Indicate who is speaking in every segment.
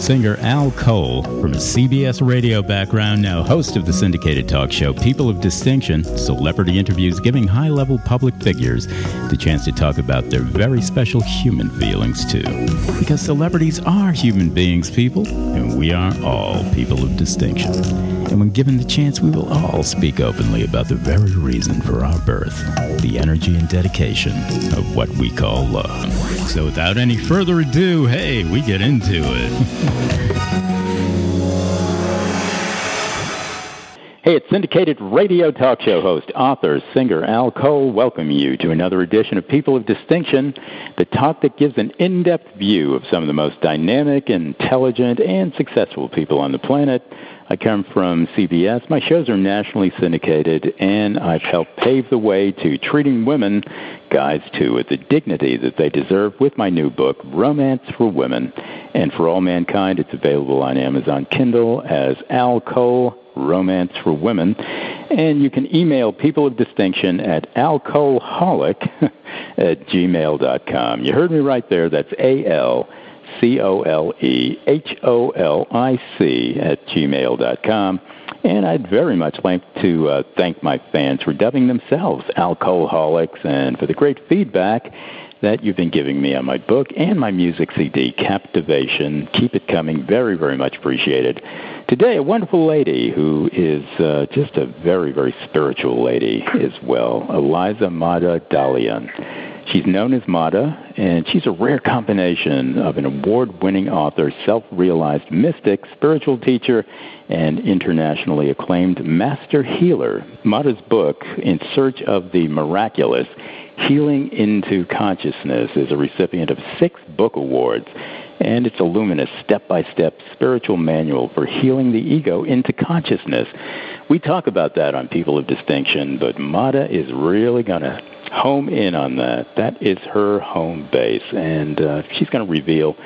Speaker 1: singer Al Cole, from a CBS radio background, now host of the syndicated talk show People of Distinction, celebrity interviews giving high level public figures the chance to talk about their very special human feelings, too. Because celebrities are human beings, people, and we are all people of distinction. And when given the chance, we will all speak openly about the very reason for our birth the energy and dedication of what we call love. So, without any further ado, hey, we get into it. Hey, it's syndicated radio talk show host, author, singer Al Cole welcome you to another edition of People of Distinction, the talk that gives an in-depth view of some of the most dynamic, intelligent, and successful people on the planet. I come from CBS. My shows are nationally syndicated, and I've helped pave the way to treating women, guys too, with the dignity that they deserve with my new book, Romance for Women. And for all mankind, it's available on Amazon Kindle as Al Cole, Romance for Women. And you can email people of distinction at alcoholic at gmail.com. You heard me right there. That's A L. C O L E H O L I C at gmail.com. And I'd very much like to uh, thank my fans for dubbing themselves alcoholics and for the great feedback that you've been giving me on my book and my music CD, Captivation. Keep it coming. Very, very much appreciated. Today, a wonderful lady who is uh, just a very, very spiritual lady as well, Eliza Mada Dalian. She's known as Mada, and she's a rare combination of an award winning author, self realized mystic, spiritual teacher, and internationally acclaimed master healer. Mada's book, In Search of the Miraculous Healing into Consciousness, is a recipient of six book awards and it's a luminous step by step spiritual manual for healing the ego into consciousness. We talk about that on People of Distinction, but Mada is really going to home in on that. That is her home base, and uh, she's going to reveal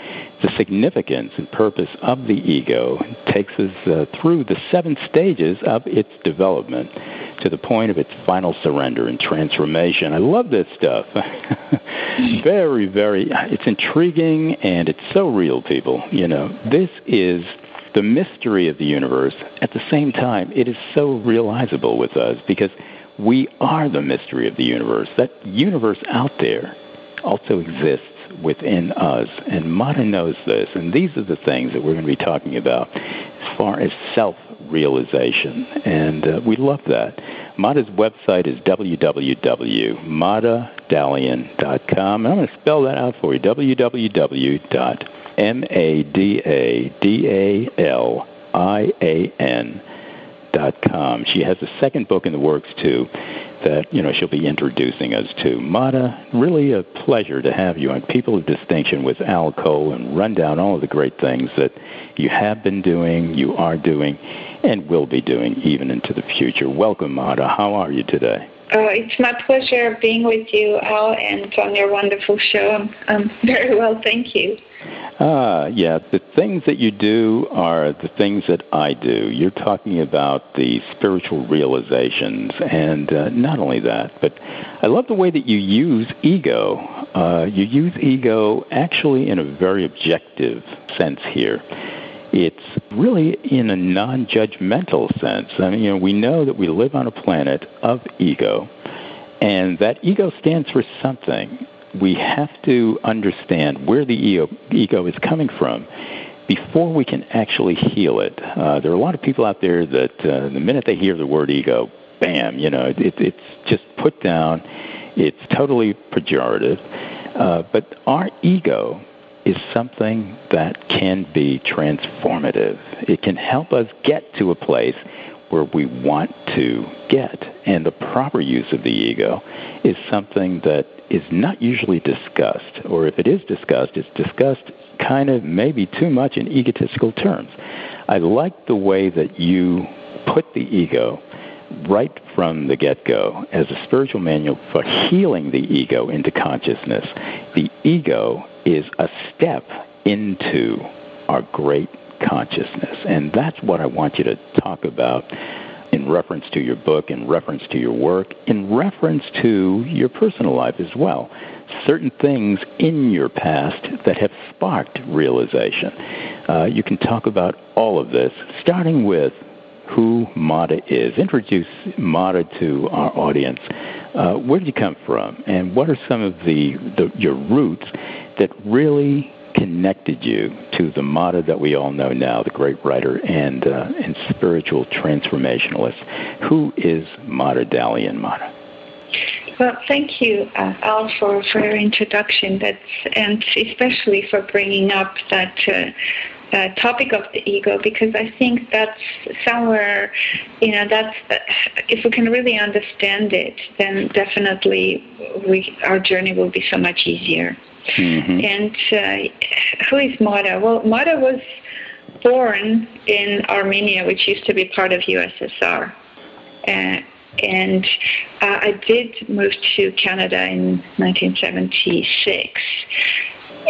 Speaker 1: the significance and purpose of the ego. It takes us uh, through the seven stages of its development to the point of its final surrender and transformation. I love this stuff. very, very, it's intriguing and it's so real, people. You know, this is the mystery of the universe. At the same time, it is so realizable with us because we are the mystery of the universe. That universe out there also exists within us. And Mada knows this. And these are the things that we're going to be talking about as far as self realization. And uh, we love that. Mada's website is www.madadalian.com. And I'm going to spell that out for you www.madadalian.com com. She has a second book in the works too that you know she'll be introducing us to. Mada, really a pleasure to have you on People of Distinction with Al Cole and run down all of the great things that you have been doing, you are doing, and will be doing even into the future. Welcome, Mada. How are you today?
Speaker 2: Oh, it's my pleasure being with you, Al, and on your wonderful show. I'm, I'm very well, thank you.
Speaker 1: Ah, yeah. The things that you do are the things that I do. You're talking about the spiritual realizations, and uh, not only that, but I love the way that you use ego. Uh, you use ego actually in a very objective sense here. It's really in a non judgmental sense. I mean, you know, we know that we live on a planet of ego, and that ego stands for something we have to understand where the ego, ego is coming from before we can actually heal it. Uh, there are a lot of people out there that uh, the minute they hear the word ego, bam, you know, it, it's just put down. It's totally pejorative. Uh, but our ego is something that can be transformative. It can help us get to a place where we want to get. And the proper use of the ego is something that is not usually discussed, or if it is discussed, it's discussed kind of maybe too much in egotistical terms. I like the way that you put the ego right from the get go as a spiritual manual for healing the ego into consciousness. The ego is a step into our great consciousness. And that's what I want you to talk about in reference to your book, in reference to your work, in reference to your personal life as well. certain things in your past that have sparked realization. Uh, you can talk about all of this, starting with who Mada is. Introduce Mada to our audience. Uh, where did you come from, and what are some of the, the your roots that really connected you to the Mada that we all know now, the great writer and uh, and spiritual transformationalist? Who is Mada Dalian Mada?
Speaker 2: Well, thank you, uh, Al, for, for your introduction. That's and especially for bringing up that uh, uh, topic of the ego because I think that's somewhere, you know, that's if we can really understand it, then definitely we our journey will be so much easier. Mm-hmm. And uh, who is Mada? Well, Mada was born in Armenia, which used to be part of USSR. Uh, and uh, I did move to Canada in 1976.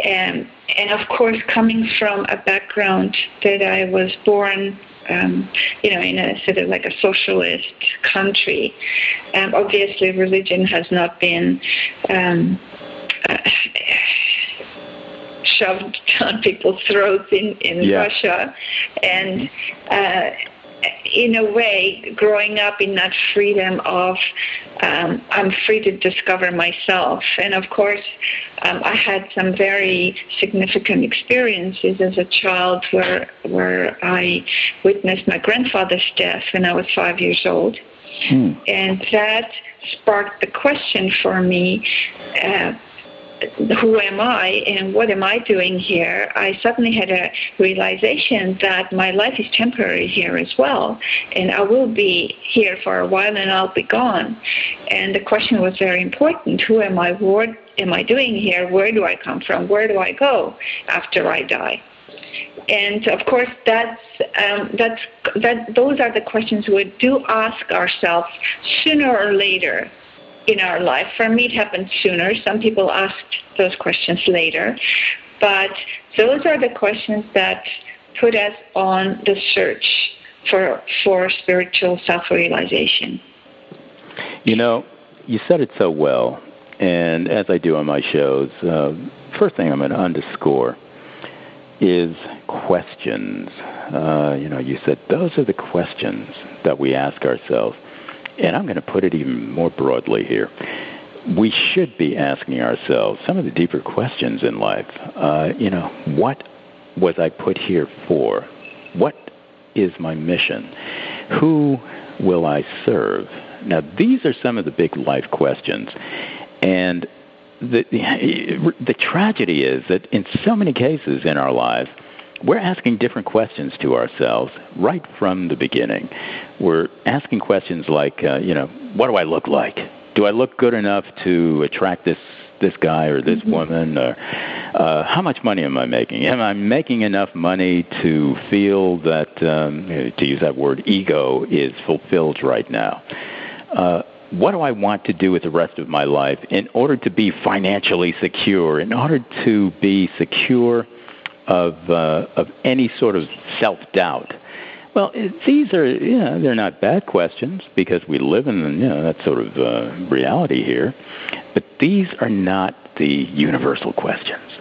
Speaker 2: Um, and of course, coming from a background that I was born, um, you know, in a sort of like a socialist country, um, obviously religion has not been um, uh, shoved down people's throats in, in yeah. Russia. And uh, in a way, growing up in that freedom of um, I'm free to discover myself. And of course, um, I had some very significant experiences as a child where where I witnessed my grandfather's death when I was five years old. Hmm. And that sparked the question for me uh, who am I and what am I doing here, I suddenly had a realization that my life is temporary here as well, and I will be here for a while and I'll be gone. And the question was very important who am I? What am I doing here? Where do I come from? Where do I go after I die? And of course, that's um, that's that. Those are the questions we do ask ourselves sooner or later in our life. For me, it happened sooner. Some people asked those questions later. But those are the questions that put us on the search for, for spiritual self realization.
Speaker 1: You know, you said it so well. And as I do on my shows, uh, first thing I'm going to underscore is questions. Uh, you know, you said those are the questions that we ask ourselves and I'm going to put it even more broadly here. We should be asking ourselves some of the deeper questions in life. Uh, you know, what was I put here for? What is my mission? Who will I serve? Now, these are some of the big life questions. And the, the, the tragedy is that in so many cases in our lives, we're asking different questions to ourselves right from the beginning. We're asking questions like, uh, you know, what do I look like? Do I look good enough to attract this this guy or this mm-hmm. woman? Or uh, how much money am I making? Am I making enough money to feel that, um, to use that word, ego is fulfilled right now? Uh, what do I want to do with the rest of my life in order to be financially secure, in order to be secure of uh, of any sort of self doubt. Well, these are you know they're not bad questions because we live in you know that sort of uh, reality here, but these are not the universal questions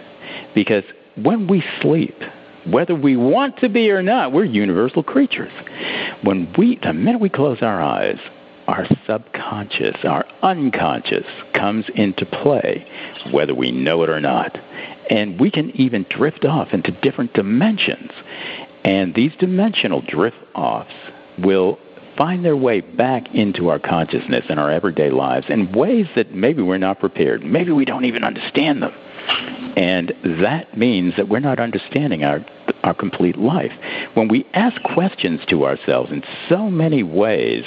Speaker 1: because when we sleep. Whether we want to be or not, we're universal creatures. When we, the minute we close our eyes, our subconscious, our unconscious comes into play, whether we know it or not. And we can even drift off into different dimensions. And these dimensional drift offs will find their way back into our consciousness and our everyday lives in ways that maybe we're not prepared. Maybe we don't even understand them. And that means that we're not understanding our, our complete life. When we ask questions to ourselves in so many ways,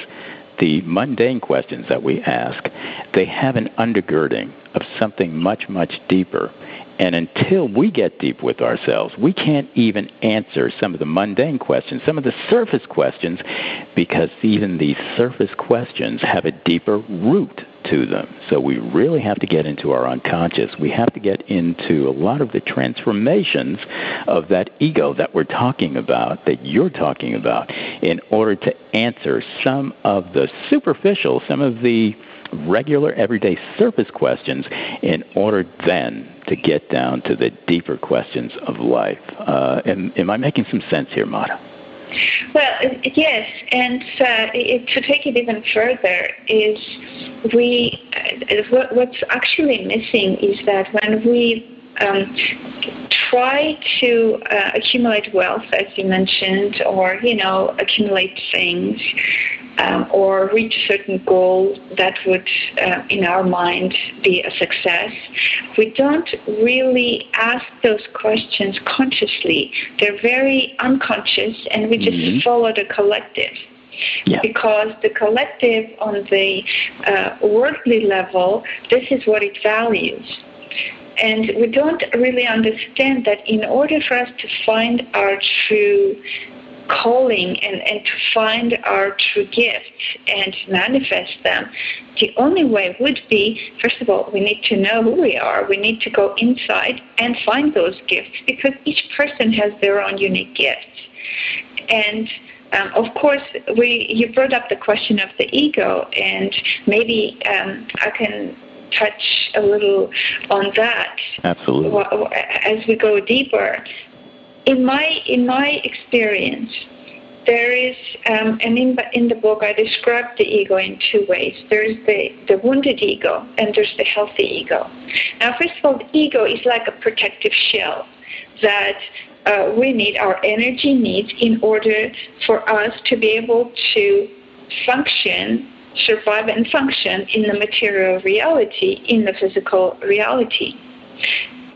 Speaker 1: the mundane questions that we ask, they have an undergirding of something much, much deeper. And until we get deep with ourselves, we can't even answer some of the mundane questions, some of the surface questions, because even these surface questions have a deeper root to them. So we really have to get into our unconscious. We have to get into a lot of the transformations of that ego that we're talking about, that you're talking about, in order to answer some of the superficial, some of the regular, everyday surface questions in order then to get down to the deeper questions of life. Uh, am, am I making some sense here, Mada?
Speaker 2: Well, yes, and uh, it, to take it even further is we uh, what's actually missing is that when we um, try to uh, accumulate wealth, as you mentioned, or you know, accumulate things, um, or reach a certain goal that would, uh, in our mind, be a success. We don't really ask those questions consciously. They're very unconscious, and we just mm-hmm. follow the collective. Yeah. Because the collective on the uh, worldly level, this is what it values. And we don't really understand that in order for us to find our true calling and, and to find our true gifts and manifest them, the only way would be, first of all, we need to know who we are. We need to go inside and find those gifts because each person has their own unique gifts. And um, of course, we you brought up the question of the ego, and maybe um, I can touch a little on that.
Speaker 1: Absolutely.
Speaker 2: As we go deeper, in my in my experience, there is, um, and in, in the book I describe the ego in two ways. There's the, the wounded ego and there's the healthy ego. Now, first of all, the ego is like a protective shell that uh, we need, our energy needs, in order for us to be able to function, survive and function in the material reality, in the physical reality.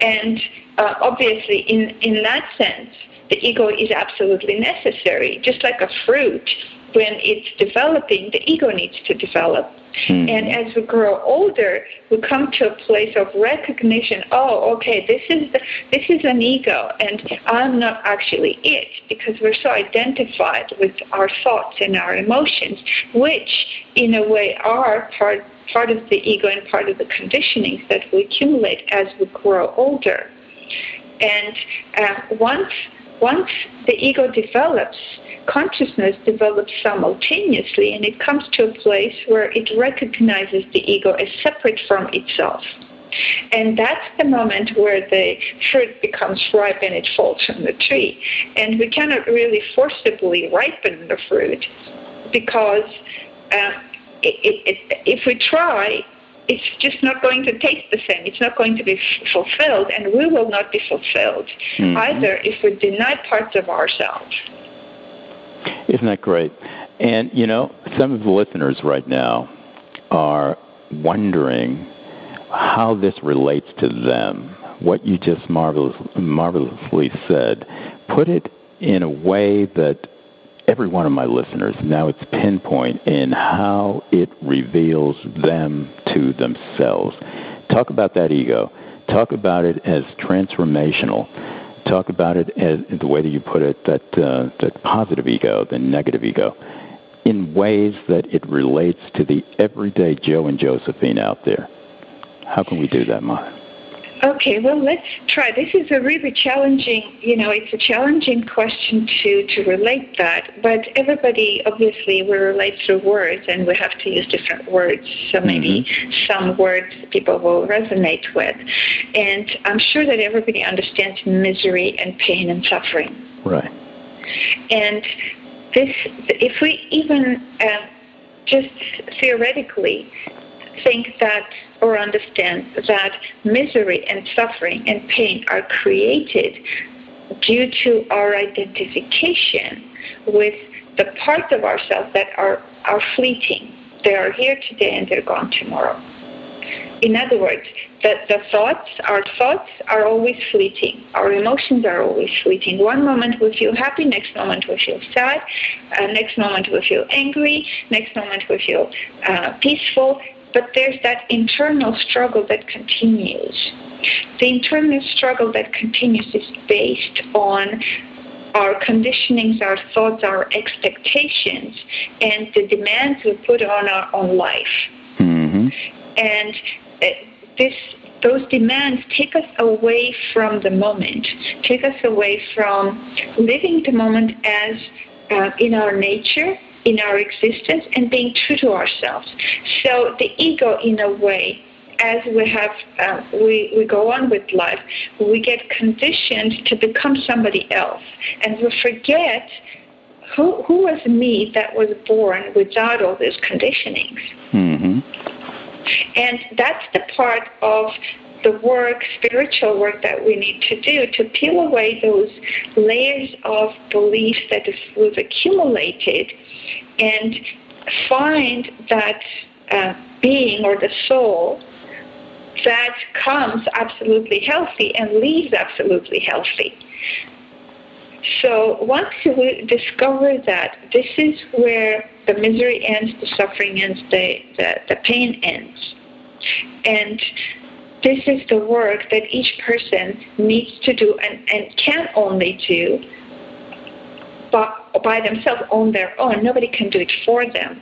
Speaker 2: And uh, obviously, in, in that sense, the ego is absolutely necessary. Just like a fruit, when it's developing, the ego needs to develop. Mm-hmm. And as we grow older, we come to a place of recognition. Oh, okay, this is the, this is an ego, and I'm not actually it because we're so identified with our thoughts and our emotions, which in a way are part part of the ego and part of the conditionings that we accumulate as we grow older. And uh, once once the ego develops, consciousness develops simultaneously, and it comes to a place where it recognizes the ego as separate from itself. And that's the moment where the fruit becomes ripe and it falls from the tree. And we cannot really forcibly ripen the fruit because uh, it, it, it, if we try, it's just not going to taste the same. It's not going to be fulfilled, and we will not be fulfilled mm-hmm. either if we deny parts of ourselves.
Speaker 1: Isn't that great? And, you know, some of the listeners right now are wondering how this relates to them. What you just marvelous, marvelously said. Put it in a way that every one of my listeners. Now it's pinpoint in how it reveals them to themselves. Talk about that ego. Talk about it as transformational. Talk about it as the way that you put it, that uh, that positive ego, the negative ego, in ways that it relates to the everyday Joe and Josephine out there. How can we do that, Mada?
Speaker 2: Okay, well, let's try. This is a really challenging, you know, it's a challenging question to, to relate that. But everybody, obviously, will relate through words, and we have to use different words. So maybe mm-hmm. some words people will resonate with. And I'm sure that everybody understands misery and pain and suffering.
Speaker 1: Right.
Speaker 2: And this, if we even uh, just theoretically think that or understand that misery and suffering and pain are created due to our identification with the parts of ourselves that are, are fleeting. They are here today and they're gone tomorrow. In other words, the, the thoughts, our thoughts are always fleeting. Our emotions are always fleeting. One moment we feel happy, next moment we feel sad, uh, next moment we feel angry, next moment we feel uh, peaceful, but there's that internal struggle that continues. The internal struggle that continues is based on our conditionings, our thoughts, our expectations, and the demands we put on our own life. Mm-hmm. And uh, this those demands take us away from the moment, take us away from living the moment as uh, in our nature, in our existence, and being true to ourselves. So the ego, in a way, as we have uh, we, we go on with life, we get conditioned to become somebody else, and we forget who who was me that was born without all these conditionings.
Speaker 1: Mm-hmm.
Speaker 2: And that's the part of the work, spiritual work that we need to do to peel away those layers of beliefs that we've accumulated and find that uh, being or the soul that comes absolutely healthy and leaves absolutely healthy. So once we discover that, this is where the misery ends, the suffering ends, the, the, the pain ends. And this is the work that each person needs to do and, and can only do by, by themselves on their own. Nobody can do it for them.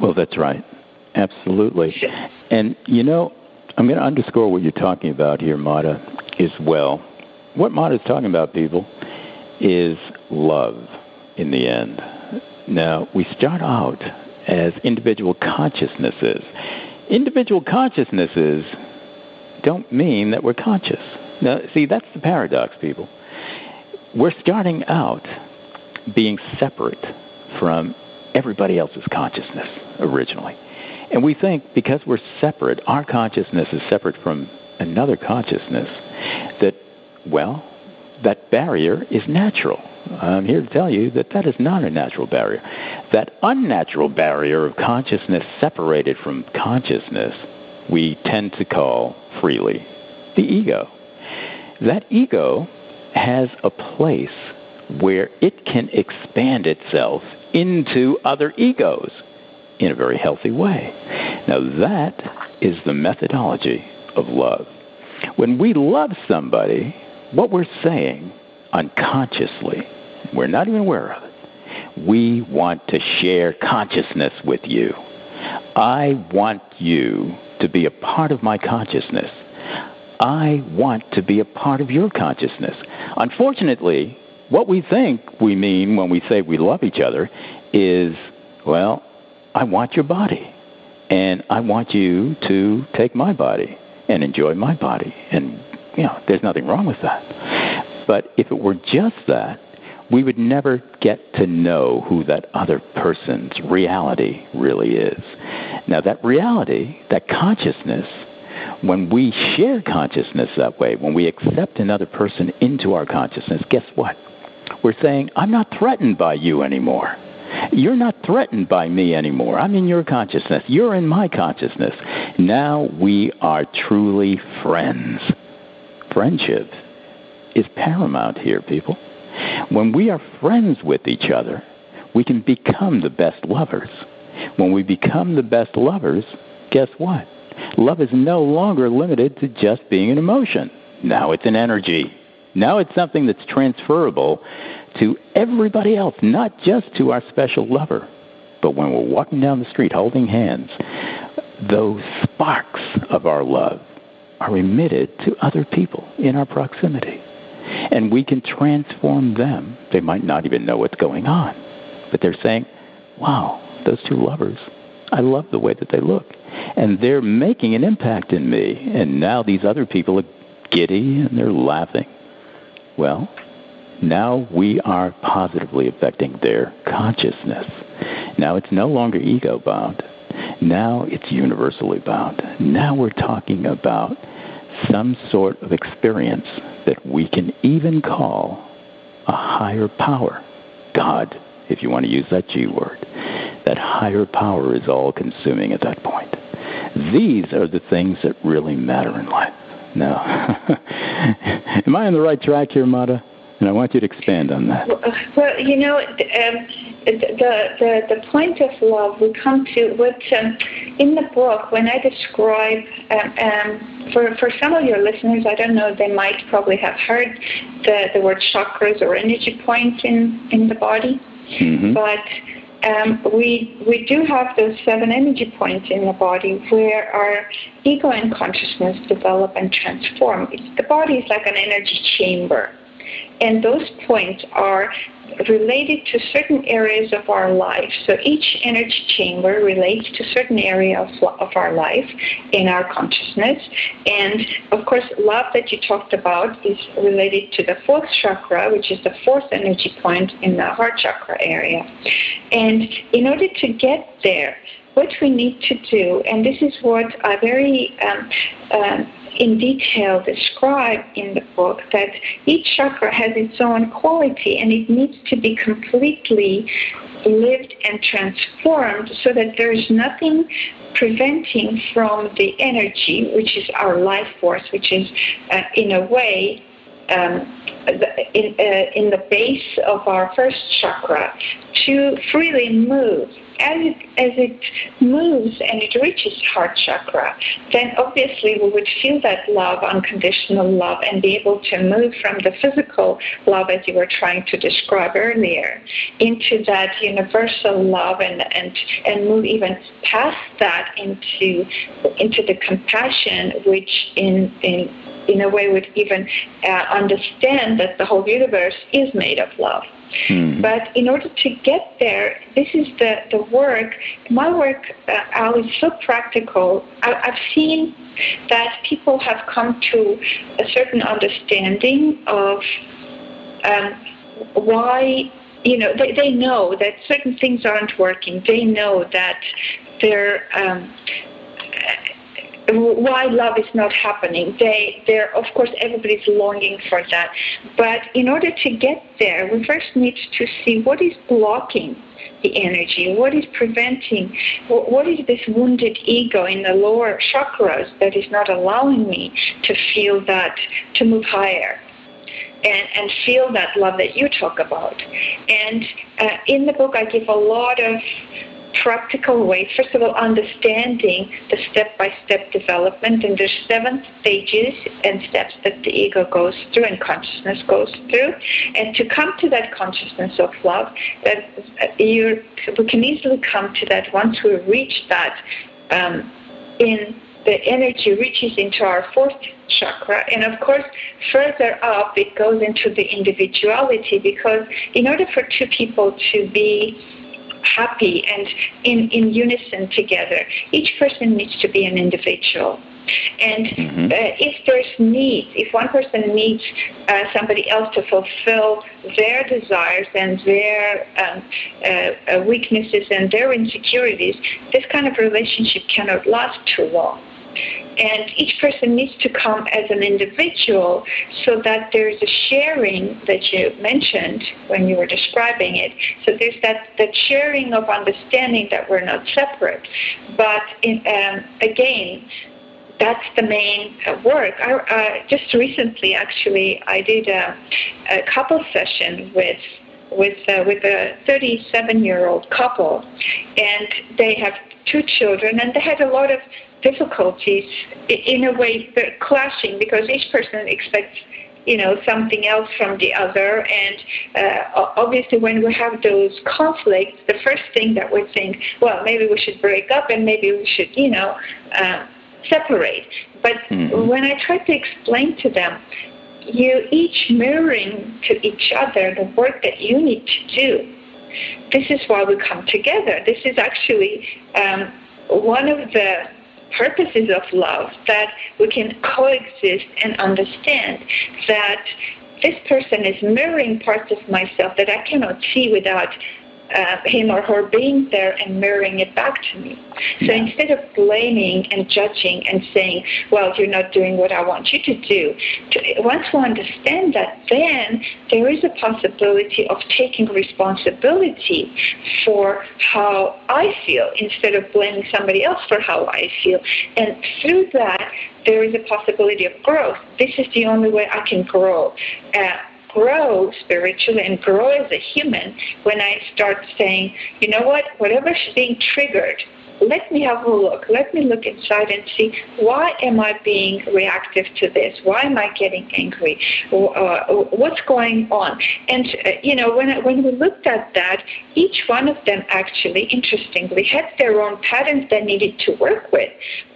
Speaker 1: Well, that's right. Absolutely. And, you know, I'm going to underscore what you're talking about here, Mada, as well. What Mada is talking about, people, is love in the end. Now, we start out as individual consciousnesses. Individual consciousnesses don't mean that we're conscious. Now, see, that's the paradox, people. We're starting out being separate from everybody else's consciousness originally. And we think because we're separate, our consciousness is separate from another consciousness, that, well, that barrier is natural. I'm here to tell you that that is not a natural barrier. That unnatural barrier of consciousness separated from consciousness, we tend to call freely the ego. That ego has a place where it can expand itself into other egos in a very healthy way. Now, that is the methodology of love. When we love somebody, what we're saying unconsciously, we're not even aware of it, we want to share consciousness with you. I want you to be a part of my consciousness. I want to be a part of your consciousness. Unfortunately, what we think we mean when we say we love each other is, well, I want your body. And I want you to take my body and enjoy my body. And, you know, there's nothing wrong with that. But if it were just that, we would never get to know who that other person's reality really is. Now, that reality, that consciousness, when we share consciousness that way, when we accept another person into our consciousness, guess what? We're saying, I'm not threatened by you anymore. You're not threatened by me anymore. I'm in your consciousness. You're in my consciousness. Now we are truly friends. Friendship is paramount here, people. When we are friends with each other, we can become the best lovers. When we become the best lovers, guess what? Love is no longer limited to just being an emotion. Now it's an energy. Now it's something that's transferable to everybody else, not just to our special lover. But when we're walking down the street holding hands, those sparks of our love are emitted to other people in our proximity. And we can transform them. They might not even know what's going on, but they're saying, wow, those two lovers, I love the way that they look. And they're making an impact in me. And now these other people are giddy and they're laughing. Well, now we are positively affecting their consciousness. Now it's no longer ego bound. Now it's universally bound. Now we're talking about some sort of experience that we can even call a higher power. God, if you want to use that G word. That higher power is all consuming at that point. These are the things that really matter in life. Now, am I on the right track here, Mada? And I want you to expand on that.
Speaker 2: Well, you know, um, the, the, the point of love we come to what um, in the book when I describe um, um, for for some of your listeners, I don't know, they might probably have heard the, the word chakras or energy points in in the body,
Speaker 1: mm-hmm.
Speaker 2: but um, we we do have those seven energy points in the body where our ego and consciousness develop and transform. It's, the body is like an energy chamber, and those points are related to certain areas of our life. So each energy chamber relates to certain area of, of our life in our consciousness. And of course, love that you talked about is related to the fourth chakra, which is the fourth energy point in the heart chakra area. And in order to get there, what we need to do, and this is what I very um, um, in detail describe in the book that each chakra has its own quality and it needs to be completely lived and transformed so that there's nothing preventing from the energy, which is our life force, which is uh, in a way um, in, uh, in the base of our first chakra, to freely move as it, as it moves and it reaches heart chakra, then obviously we would feel that love, unconditional love, and be able to move from the physical love, as you were trying to describe earlier, into that universal love and, and, and move even past that into, into the compassion, which in, in, in a way would even uh, understand that the whole universe is made of love. Hmm. But in order to get there, this is the, the work. My work, uh, Al, is so practical. I, I've seen that people have come to a certain understanding of um, why you know they, they know that certain things aren't working they know that they're um, why love is not happening. They, they're, of course, everybody's longing for that. But in order to get there, we first need to see what is blocking the energy, what is preventing, what is this wounded ego in the lower chakras that is not allowing me to feel that, to move higher. And, and feel that love that you talk about. And uh, in the book, I give a lot of practical way. First of all, understanding the step-by-step development, and there's seven stages and steps that the ego goes through and consciousness goes through, and to come to that consciousness of love, that you we can easily come to that once we reach that um, in the energy reaches into our fourth chakra. And of course, further up, it goes into the individuality because in order for two people to be happy and in, in unison together. Each person needs to be an individual. And mm-hmm. uh, if there's needs, if one person needs uh, somebody else to fulfill their desires and their um, uh, uh weaknesses and their insecurities, this kind of relationship cannot last too long. And each person needs to come as an individual so that there's a sharing that you mentioned when you were describing it. So there's that, that sharing of understanding that we're not separate. But in, um, again, that's the main uh, work. I, uh, just recently, actually, I did a, a couple session with with uh, with a 37 year old couple, and they have two children, and they had a lot of difficulties in a way clashing because each person expects you know something else from the other. And uh, obviously when we have those conflicts the first thing that we think well maybe we should break up and maybe we should you know uh, separate. But mm-hmm. when i try to explain to them you each mirroring to each other the work that you need to do this is why we come together. This is actually um, one of the purposes of love that we can coexist and understand that this person is mirroring parts of myself that I cannot see without uh, him or her being there and mirroring it back to me. So instead of blaming and judging and saying, well, you're not doing what I want you to do, to, once we understand that, then there is a possibility of taking responsibility for how I feel instead of blaming somebody else for how I feel. And through that, there is a possibility of growth. This is the only way I can grow. Uh, grow spiritually and grow as a human when I start saying, you know what, whatever's being triggered let me have a look. Let me look inside and see why am I being reactive to this? Why am I getting angry? Uh, what's going on? And uh, you know, when when we looked at that, each one of them actually, interestingly, had their own patterns they needed to work with.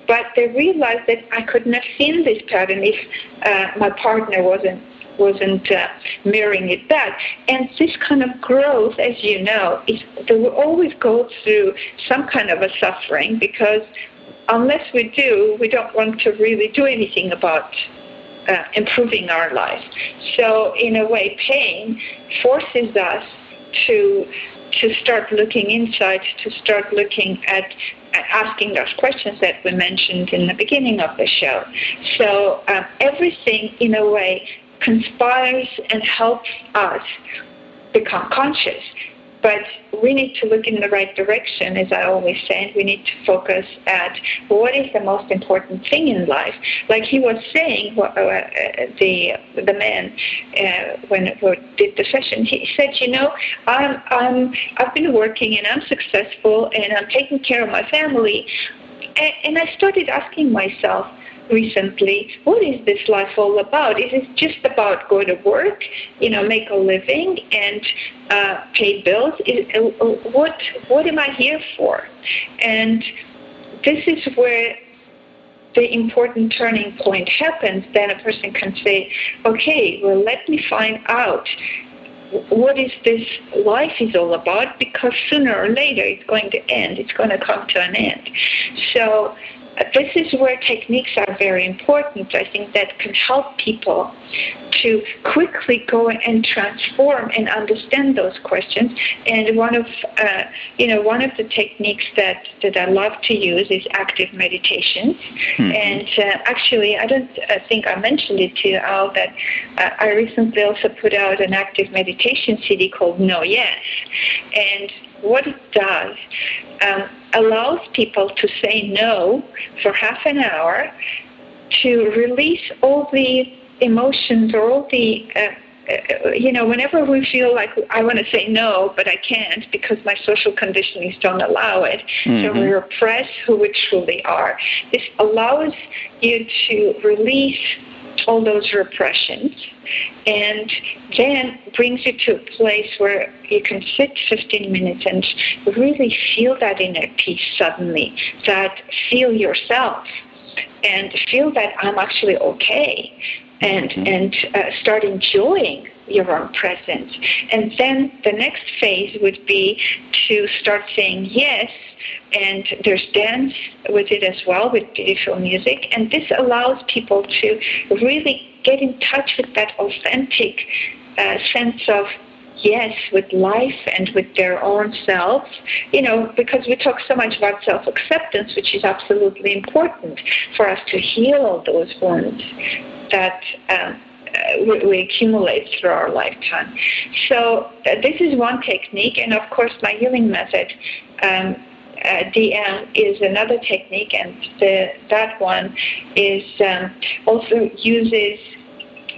Speaker 2: But they realized that I couldn't have seen this pattern if uh, my partner wasn't wasn't uh, mirroring it back. And this kind of growth, as you know, is they will always go through some kind of a suffering because unless we do, we don't want to really do anything about uh, improving our life. So in a way, pain forces us to to start looking inside, to start looking at asking those questions that we mentioned in the beginning of the show. So um, everything, in a way, conspires and helps us become conscious. But we need to look in the right direction, as I always say, and we need to focus at what is the most important thing in life. Like he was saying, uh, the the man uh, when we did the session, he said, you know, I'm I'm I've been working and I'm successful and I'm taking care of my family, and, and I started asking myself recently, what is this life all about? Is it just about go to work, you know, make a living and uh, pay bills? Is, uh, what what am I here for? And this is where the important turning point happens. Then a person can say, okay, well, let me find out what is this life is all about because sooner or later it's going to end. It's going to come to an end. So this is where techniques are very important. I think that can help people to quickly go and transform and understand those questions. And one of uh, you know one of the techniques that that I love to use is active meditations. Mm-hmm. And uh, actually, I don't uh, think I mentioned it to you, Al, that uh, I recently also put out an active meditation CD called No Yes, and what it does um, allows people to say no for half an hour to release all the emotions or all the uh, uh, you know, whenever we feel like I want to say no, but I can't because my social conditionings don't allow it, mm-hmm. so we repress who we truly are. This allows you to release all those repressions. And then brings you to a place where you can sit 15 minutes and really feel that inner peace suddenly, that feel yourself and feel that I'm actually okay and, mm-hmm. and uh, start enjoying your own presence. And then the next phase would be to start saying yes and there's dance with it as well with beautiful music and this allows people to really get in touch with that authentic uh, sense of yes with life and with their own selves you know because we talk so much about self-acceptance which is absolutely important for us to heal all those wounds that um, uh, we, we, accumulate through our lifetime. So uh, this is one technique, and of course my healing method um, uh, DM is another technique, and the, that one is um, also uses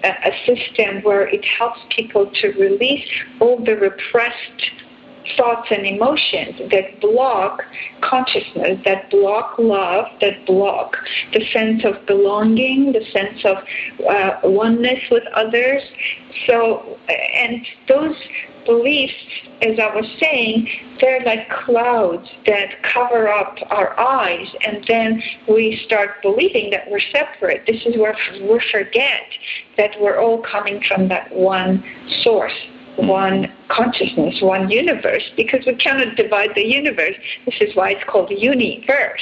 Speaker 2: a, system where it helps people to release all the repressed thoughts and emotions that block consciousness, that block love, that block the sense of belonging, the sense of uh, oneness with others. So, and those beliefs, as I was saying, they're like clouds that cover up our eyes, and then we start believing that we're separate. This is where we forget that we're all coming from that one source one consciousness, one universe, because we cannot divide the universe. This is why it's called universe.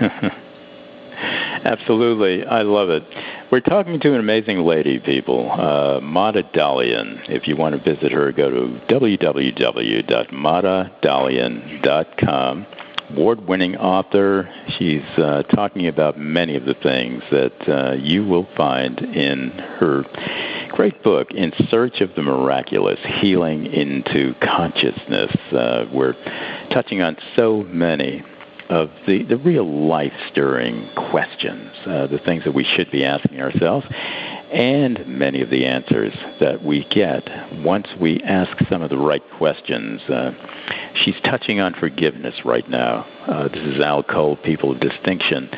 Speaker 1: Absolutely. I love it. We're talking to an amazing lady, people, uh, Mada Dalian. If you want to visit her, go to www.madadalian.com. Award winning author. She's uh, talking about many of the things that uh, you will find in her great book, In Search of the Miraculous Healing into Consciousness. Uh, we're touching on so many of the, the real life stirring questions, uh, the things that we should be asking ourselves, and many of the answers that we get once we ask some of the right questions. Uh, she's touching on forgiveness right now. Uh, this is Al Cole, People of Distinction.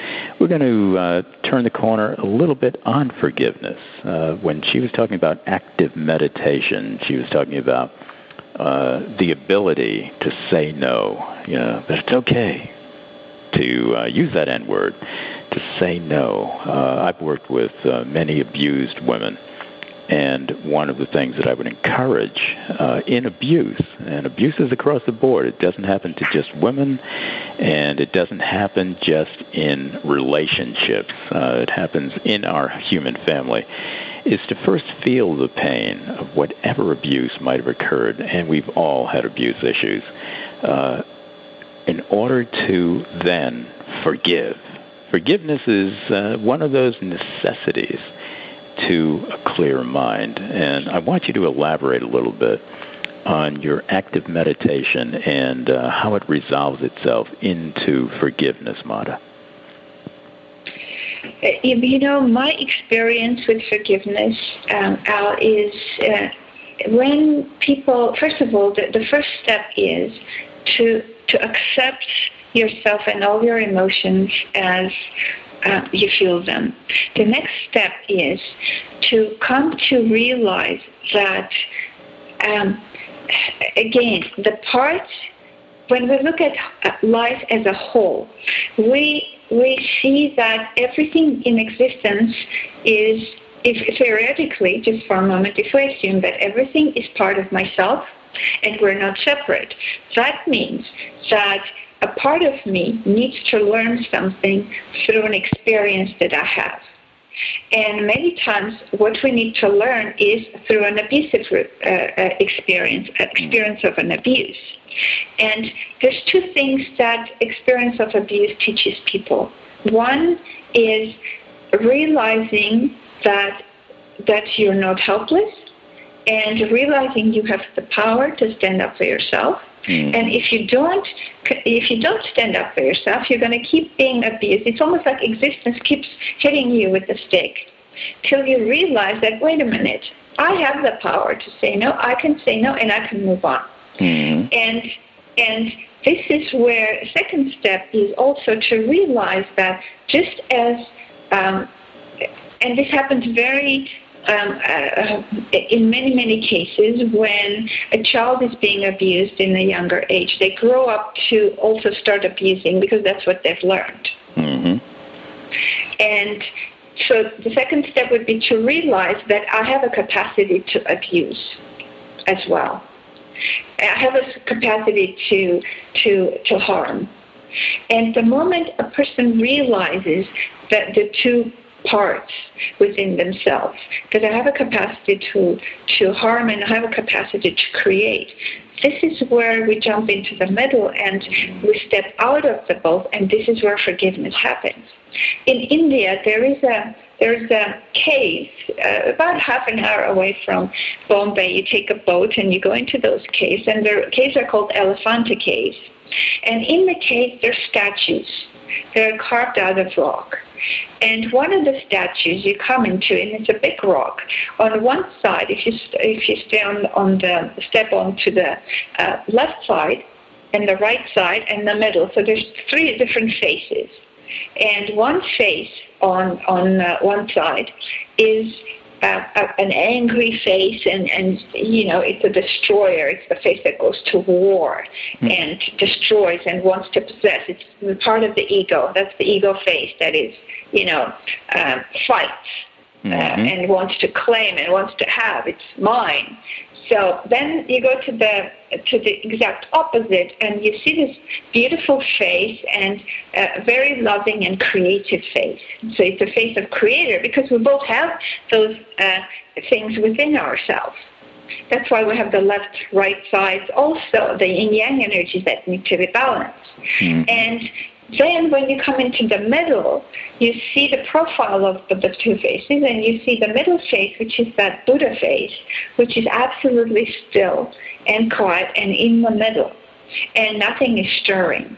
Speaker 1: We're going to uh, turn the corner a little bit on forgiveness. Uh, when she was talking about active meditation, she was talking about uh, the ability to say no, you know, that it's okay to uh, use that N word, to say no. Uh, I've worked with many abused women and one of the things that I would encourage uh, in abuse, and abuse is across the board, it doesn't happen to just women, and it doesn't happen just in relationships. Uh, it happens in our human family, is to first feel the pain of whatever abuse might have occurred, and we've all had abuse issues, uh, in order to then forgive. Forgiveness is uh, one of those necessities to a clear mind. And I want you to elaborate a little bit on your active meditation and uh, how it resolves itself into forgiveness, Mada.
Speaker 2: Uh, you know, my experience with forgiveness, um, Al, is uh, when people, first of all, the, the first step is to to accept yourself and all your emotions as uh, you feel them. The next step is to come to realize that, um, again, the parts, when we look at uh, life as a whole, we, we see that everything in existence is, if theoretically, just for a moment, if we assume that everything is part of myself, and we're not separate. That means that a part of me needs to learn something through an experience that I have. And many times, what we need to learn is through an abusive uh, uh, experience, experience of an abuse. And there's two things that experience of abuse teaches people. One is realizing that that you're not helpless, and realizing you have the power to stand up for yourself Mm. And if you don't, if you don't stand up for yourself, you're going to keep being abused. It's almost like existence keeps hitting you with a stick till you realize that wait a minute, I have the power to say no. I can say no, and I can move on. Mm. And and this is where second step is also to realize that just as um, and this happens very um, uh, in many, many cases, when a child is being abused in a younger age, they grow up to also start abusing because that's what they've learned. Mm-hmm. And so the second step would be to realize that I have a capacity to abuse as well. I have a capacity to to to harm. And the moment a person realizes that the two parts within themselves. Because I have a capacity to, to harm and I have a capacity to create. This is where we jump into the middle and we step out of the boat, and this is where forgiveness happens. In India, there is a there's a cave uh, about half an hour away from Bombay. You take a boat and you go into those caves, and the caves are called Elephanta caves. And in the cave, there's statues. They're carved out of rock. And one of the statues you come into, and it's a big rock. On one side, if you if you stay on, on the step onto the uh, left side, and the right side, and the middle. So there's three different faces, and one face on on uh, one side is uh, an angry face and, and you know it's a destroyer. It's the face that goes to war mm. and destroys and wants to possess. It's part of the ego. That's the ego face that is you know um, fights uh, mm-hmm. uh, and wants to claim and wants to have. It's mine so then you go to the to the exact opposite, and you see this beautiful face and a very loving and creative face. So it's a face of creator because we both have those uh, things within ourselves. That's why we have the left, right sides, also the yin yang energies that need to be balanced. Mm-hmm. And then when you come into the middle, you see the profile of the, the, two faces, and you see the middle face, which is that Buddha face, which is absolutely still and quiet and in the middle, and nothing is stirring.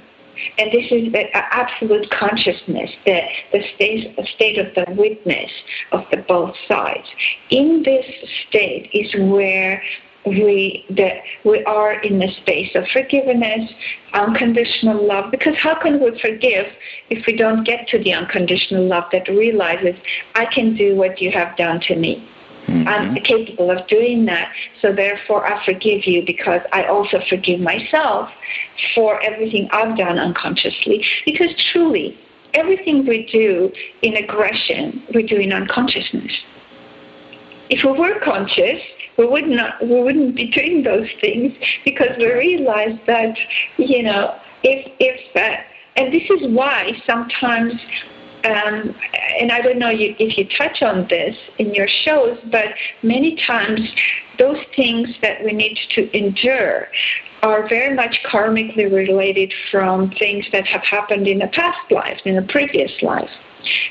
Speaker 2: And this is the uh, absolute consciousness, the, the state, state of the witness of the both sides. In this state is where we that we are in the space of forgiveness, unconditional love. Because how can we forgive if we don't get to the unconditional love that realizes I can do what you have done to me? Mm-hmm. I'm capable of doing that. So therefore, I forgive you because I also forgive myself for everything I've done unconsciously. Because truly, everything we do in aggression, we do in unconsciousness. If we were conscious, we would not we wouldn't be doing those things because we realize that you know if if uh, and this is why sometimes um, and I don't know if you touch on this in your shows, but many times those things that we need to endure are very much karmically related from things that have happened in a past life, in a previous life.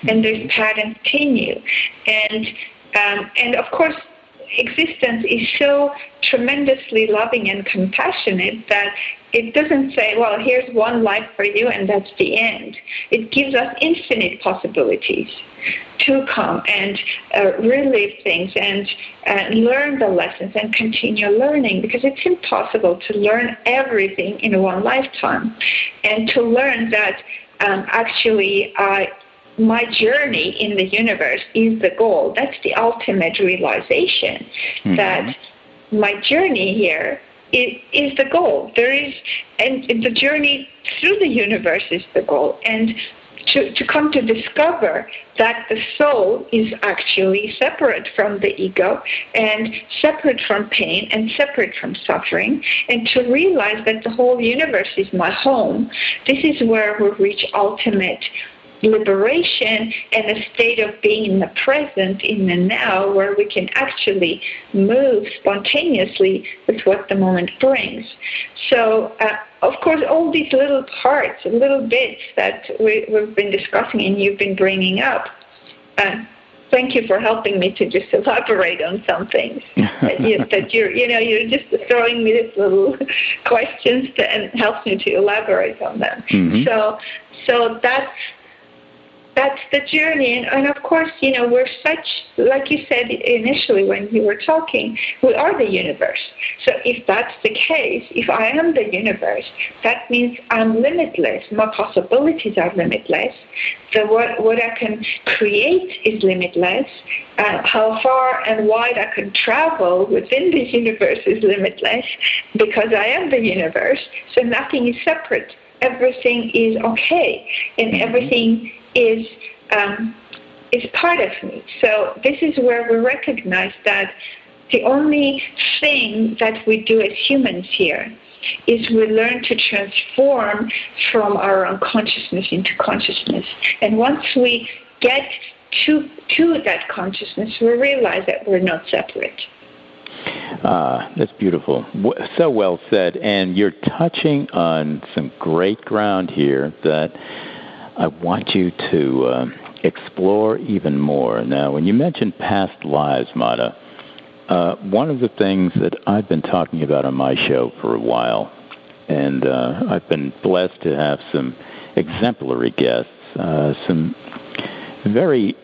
Speaker 2: And those patterns continue. And um, and of course, existence is so tremendously loving and compassionate that it doesn't say, well, here's one life for you and that's the end. It gives us infinite possibilities to come and uh, relive things and uh, learn the lessons and continue learning because it's impossible to learn everything in one lifetime. And to learn that um, actually uh, my journey in the universe is the goal. That's the ultimate realization mm-hmm. that my journey here is, is the goal. There is, and the journey through the universe is the goal. And to, to come to discover that the soul is actually separate from the ego and separate from pain and separate from suffering, and to realize that the whole universe is my home, this is where we reach ultimate liberation and a state of being in the present, in the now, where we can actually move spontaneously with what the moment brings. So, uh, of course, all these little parts, little bits that we, have been discussing and you've been bringing up. Uh, thank you for helping me to just elaborate on some things that, you, that you're you know you're just throwing me these little questions to, and helps me to elaborate on them mm-hmm. so so that's that's the journey. And, and, of course, you know, we're such, like you said initially when you were talking, we are the universe. So if that's the case, if I am the universe, that means I'm limitless. My possibilities are limitless. So what, what I can create is limitless. Uh, how far and wide I can travel within this universe is limitless because I am the universe. So nothing is separate everything is okay and mm-hmm. everything is um, is part of me. So this is where we recognize that the only thing that we do as humans here is we learn to transform from our unconsciousness into consciousness. And once we get to, to that consciousness, we realize that we're not separate.
Speaker 1: Ah, that's beautiful. So well said. And you're touching on some great ground here that I want you to uh, explore even more. Now, when you mentioned past lives, Mada, uh, one of the things that I've been talking about on my show for a while, and uh, I've been blessed to have some exemplary guests, uh, some very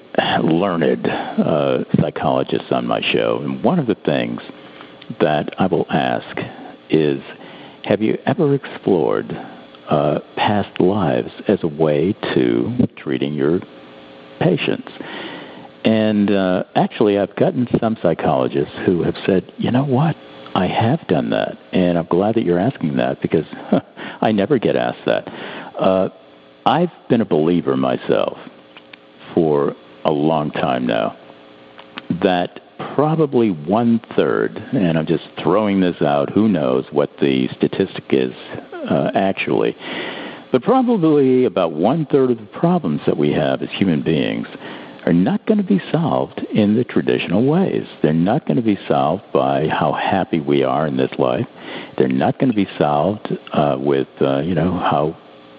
Speaker 1: learned uh, psychologists on my show. And one of the things that I will ask is Have you ever explored uh, past lives as a way to treating your patients. And uh, actually, I've gotten some psychologists who have said, you know what? I have done that. And I'm glad that you're asking that because I never get asked that. Uh, I've been a believer myself for a long time now that probably one third, and I'm just throwing this out, who knows what the statistic is uh, actually. But probably about one third of the problems that we have as human beings are not going to be solved in the traditional ways. They're not going to be solved by how happy we are in this life. They're not going to be solved uh, with, uh, you know, how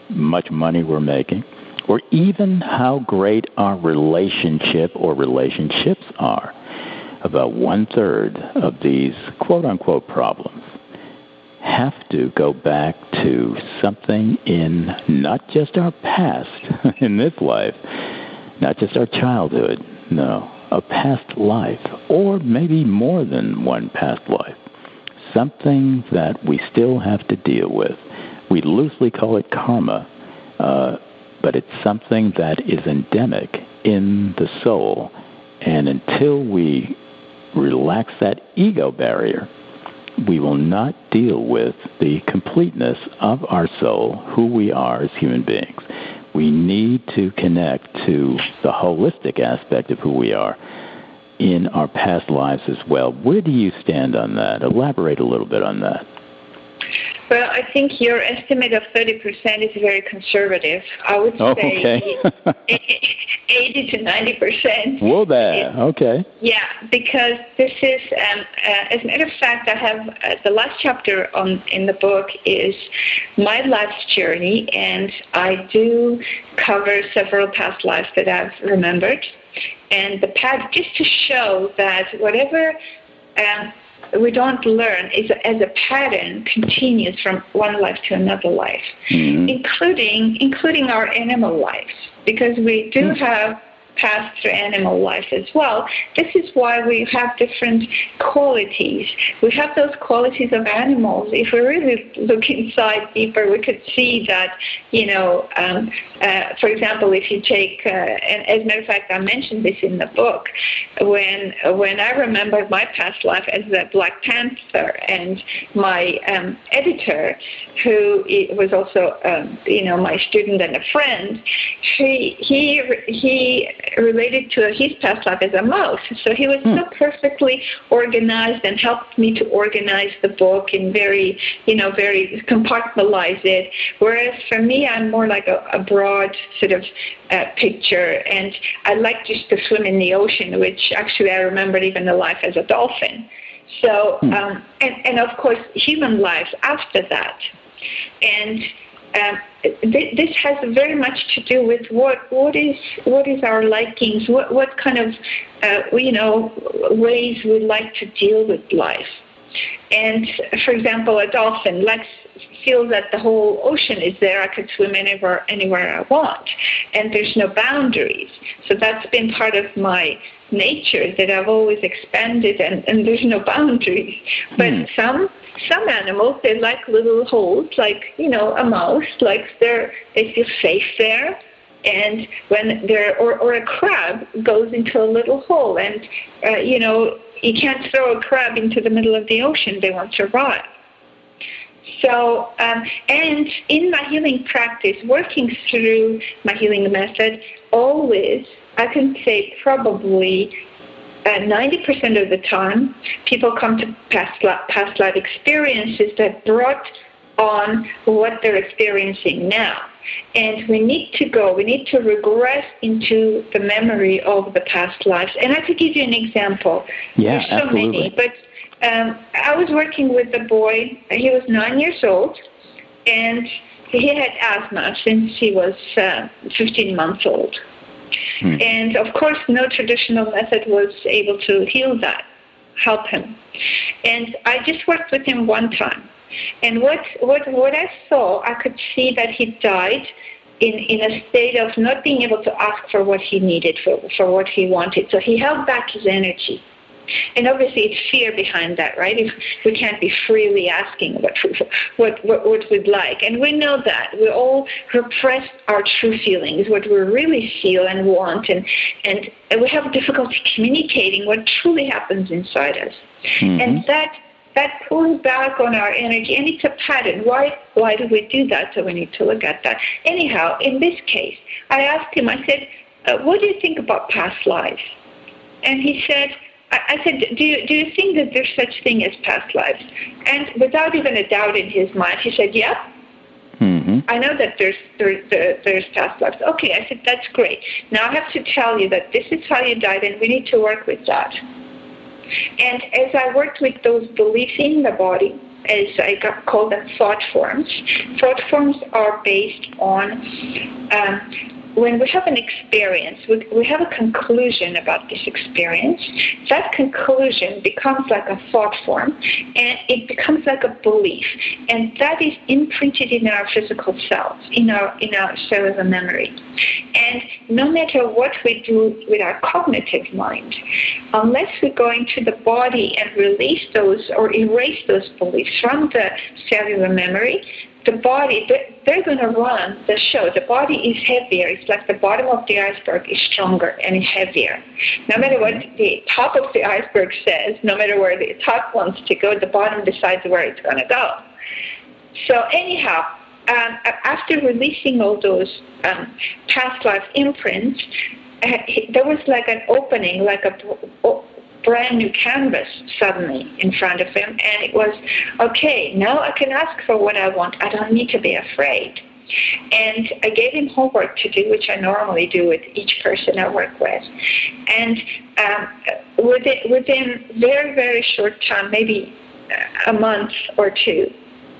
Speaker 1: much money we're making, or even how great our relationship or relationships are. About one third of these quote unquote problems have to go back to something in not just our past in this life, not just our childhood, no, a past life, or maybe more than one past life. something that we still have to deal with. We loosely call it karma, uh, but it's something that is endemic in the soul. And until we relax that ego barrier, we will not deal with the completeness of our soul, who we are as human beings. We need to connect to the holistic aspect of who we are in our past lives as well. Where do you stand on that? Elaborate a little bit on that.
Speaker 2: Well, I think your estimate of 30% is very conservative. I would
Speaker 1: oh,
Speaker 2: say okay. 80 to 90%.
Speaker 1: Whoa there. Okay.
Speaker 2: Yeah, because this is, um, uh, as a matter of fact, I have uh, the last chapter on in the book is my life's journey, and I do cover several past lives that I've remembered. And the path, just to show that whatever um, we don't learn is as a pattern continues from one life to another life, mm-hmm. including including our animal lives, because we do mm-hmm. have pass through animal life as well. This is why we have different qualities. We have those qualities of animals. If we really look inside deeper, we could see that, you know, um, uh, for example, if you take, uh, and as a matter of fact, I mentioned this in the book, when when I remember my past life as a Black Panther and my um, editor, who was also, um, you know, my student and a friend, he he he related to his past life as a mouse. So he was hmm. so perfectly organized and helped me to organize the book and very, you know, very compartmentalize it. Whereas for me, I'm more like a, a broad sort of uh, picture, and I like just to swim in the ocean, which actually I remembered even the life as a dolphin. So, hmm. um, and, and of course, human lives after that. And um, this has very much to do with what what is what is our likings, what what kind of uh, you know ways we like to deal with life. And for example, a dolphin likes feels that the whole ocean is there. I could swim anywhere anywhere I want, and there's no boundaries. So that's been part of my nature that I've always expanded, and, and there's no boundaries. But mm. some some animals they like little holes, like you know a mouse, like they're they feel safe there. And when they're or, or a crab goes into a little hole, and uh, you know you can't throw a crab into the middle of the ocean; they won't survive. So, um, and in my healing practice, working through my healing method, always, I can say probably uh, 90% of the time, people come to past, past life experiences that brought on what they're experiencing now. And we need to go, we need to regress into the memory of the past lives. And I could give you an example.
Speaker 1: Yeah,
Speaker 2: There's so
Speaker 1: absolutely.
Speaker 2: many, but um, I was working with a boy, he was nine years old, and he had asthma since he was uh, 15 months old. Hmm. And of course, no traditional method was able to heal that, help him. And I just worked with him one time. And what, what, what I saw, I could see that he died in, in a state of not being able to ask for what he needed, for, for what he wanted. So he held back his energy. And obviously, it's fear behind that, right? If we can't be freely asking what what what, what we'd like, and we know that we all repress our true feelings, what we really feel and want, and and we have difficulty communicating what truly happens inside us, mm-hmm. and that that pulls back on our energy, and it's a pattern. Why why do we do that? So we need to look at that. Anyhow, in this case, I asked him. I said, uh, "What do you think about past lives?" And he said I said, do you, do you think that there's such thing as past lives? And without even a doubt in his mind, he said, yeah.
Speaker 1: Mm-hmm.
Speaker 2: I know that there's there, there, there's past lives. Okay, I said that's great. Now I have to tell you that this is how you died, and we need to work with that. And as I worked with those beliefs in the body, as I got, call them thought forms, thought forms are based on um, when we have an experience, we, we have a conclusion about this experience. That conclusion becomes like a thought form, and it becomes like a belief, and that is imprinted in our physical cells, in our in our cellular memory. And no matter what we do with our cognitive mind, unless we go into the body and release those or erase those beliefs from the cellular memory, the body, they're going to run the show. The body is heavier. It's like the bottom of the iceberg is stronger and heavier. No matter what the top of the iceberg says, no matter where the top wants to go, the bottom decides where it's going to go. So anyhow, um, after releasing all those um, past life imprints, uh, there was like an opening, like a brand new canvas suddenly in front of him, and it was, okay, now I can ask for what I want. I don't need to be afraid. And I gave him homework to do, which I normally do with each person I work with. And um, within, within very, very short time, maybe a month or two,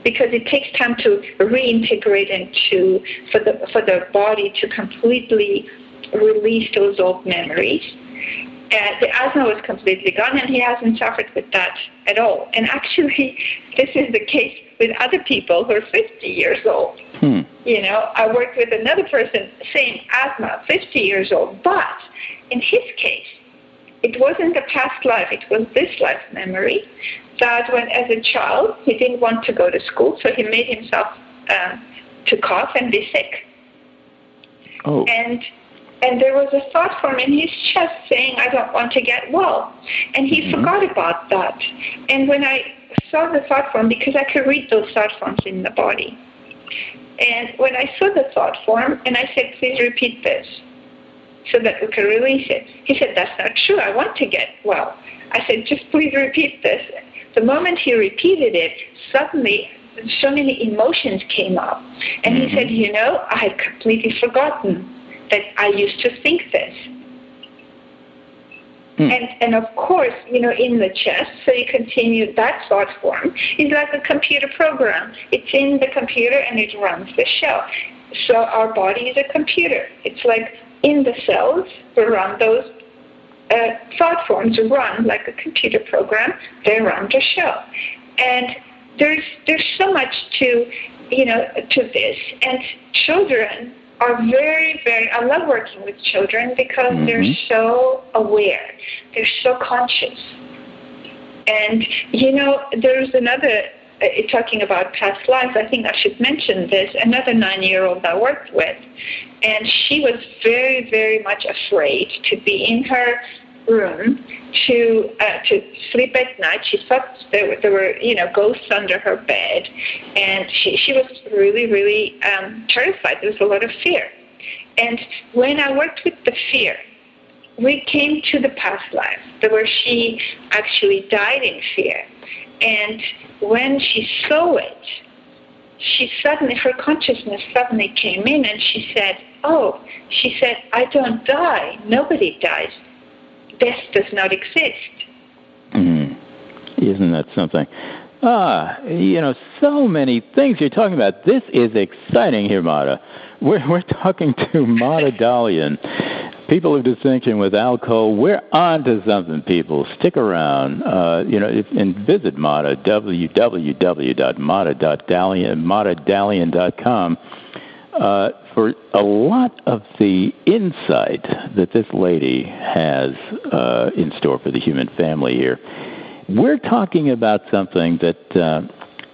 Speaker 2: because it takes time to reintegrate into for the for the body to completely release those old memories and the asthma was completely gone, and he hasn't suffered with that at all. And actually, this is the case with other people who are 50 years old. Hmm. You know, I worked with another person, same asthma, 50 years old, but in his case, it wasn't a past life, it was this life memory that when as a child he didn't want to go to school, so he made himself uh, to cough and be sick.
Speaker 1: Oh.
Speaker 2: And and there was a thought form in his chest saying, I don't want to get well. And he mm-hmm. forgot about that. And when I saw the thought form, because I could read those thought forms in the body, and when I saw the thought form, and I said, please repeat this so that we can release it. He said, that's not true. I want to get well. I said, just please repeat this. The moment he repeated it, suddenly so many emotions came up. And mm-hmm. he said, you know, I had completely forgotten that I used to think this. Hmm. And, and of course, you know, in the chest, so you continue that thought form, is like a computer program. It's in the computer and it runs the show. So our body is a computer. It's like in the cells, we run those uh, thought forms run like a computer program. They run the show. And there's, there's so much to, you know, to this. And children are very, very, I love working with children because mm-hmm. they're so aware, they're so conscious. And, you know, there's another, uh, talking about past lives, I think I should mention this, another nine year old I worked with. And she was very, very much afraid to be in her room to uh, to sleep at night. She thought there were, there were you know ghosts under her bed, and she she was really really um, terrified. There was a lot of fear, and when I worked with the fear, we came to the past life where she actually died in fear, and when she saw it, she suddenly her consciousness suddenly came in, and she said. Oh, she said, I don't die. Nobody dies death does not exist.
Speaker 1: Mm. Isn't that something? Ah, you know, so many things you're talking about. This is exciting here, Mada. We're, we're talking to Mada Dalian, people of distinction with Al Cole. We're on to something, people. Stick around. Uh, you know, if, and visit Mada, www.mada.dalian.com. Uh, for a lot of the insight that this lady has uh, in store for the human family here, we're talking about something that uh,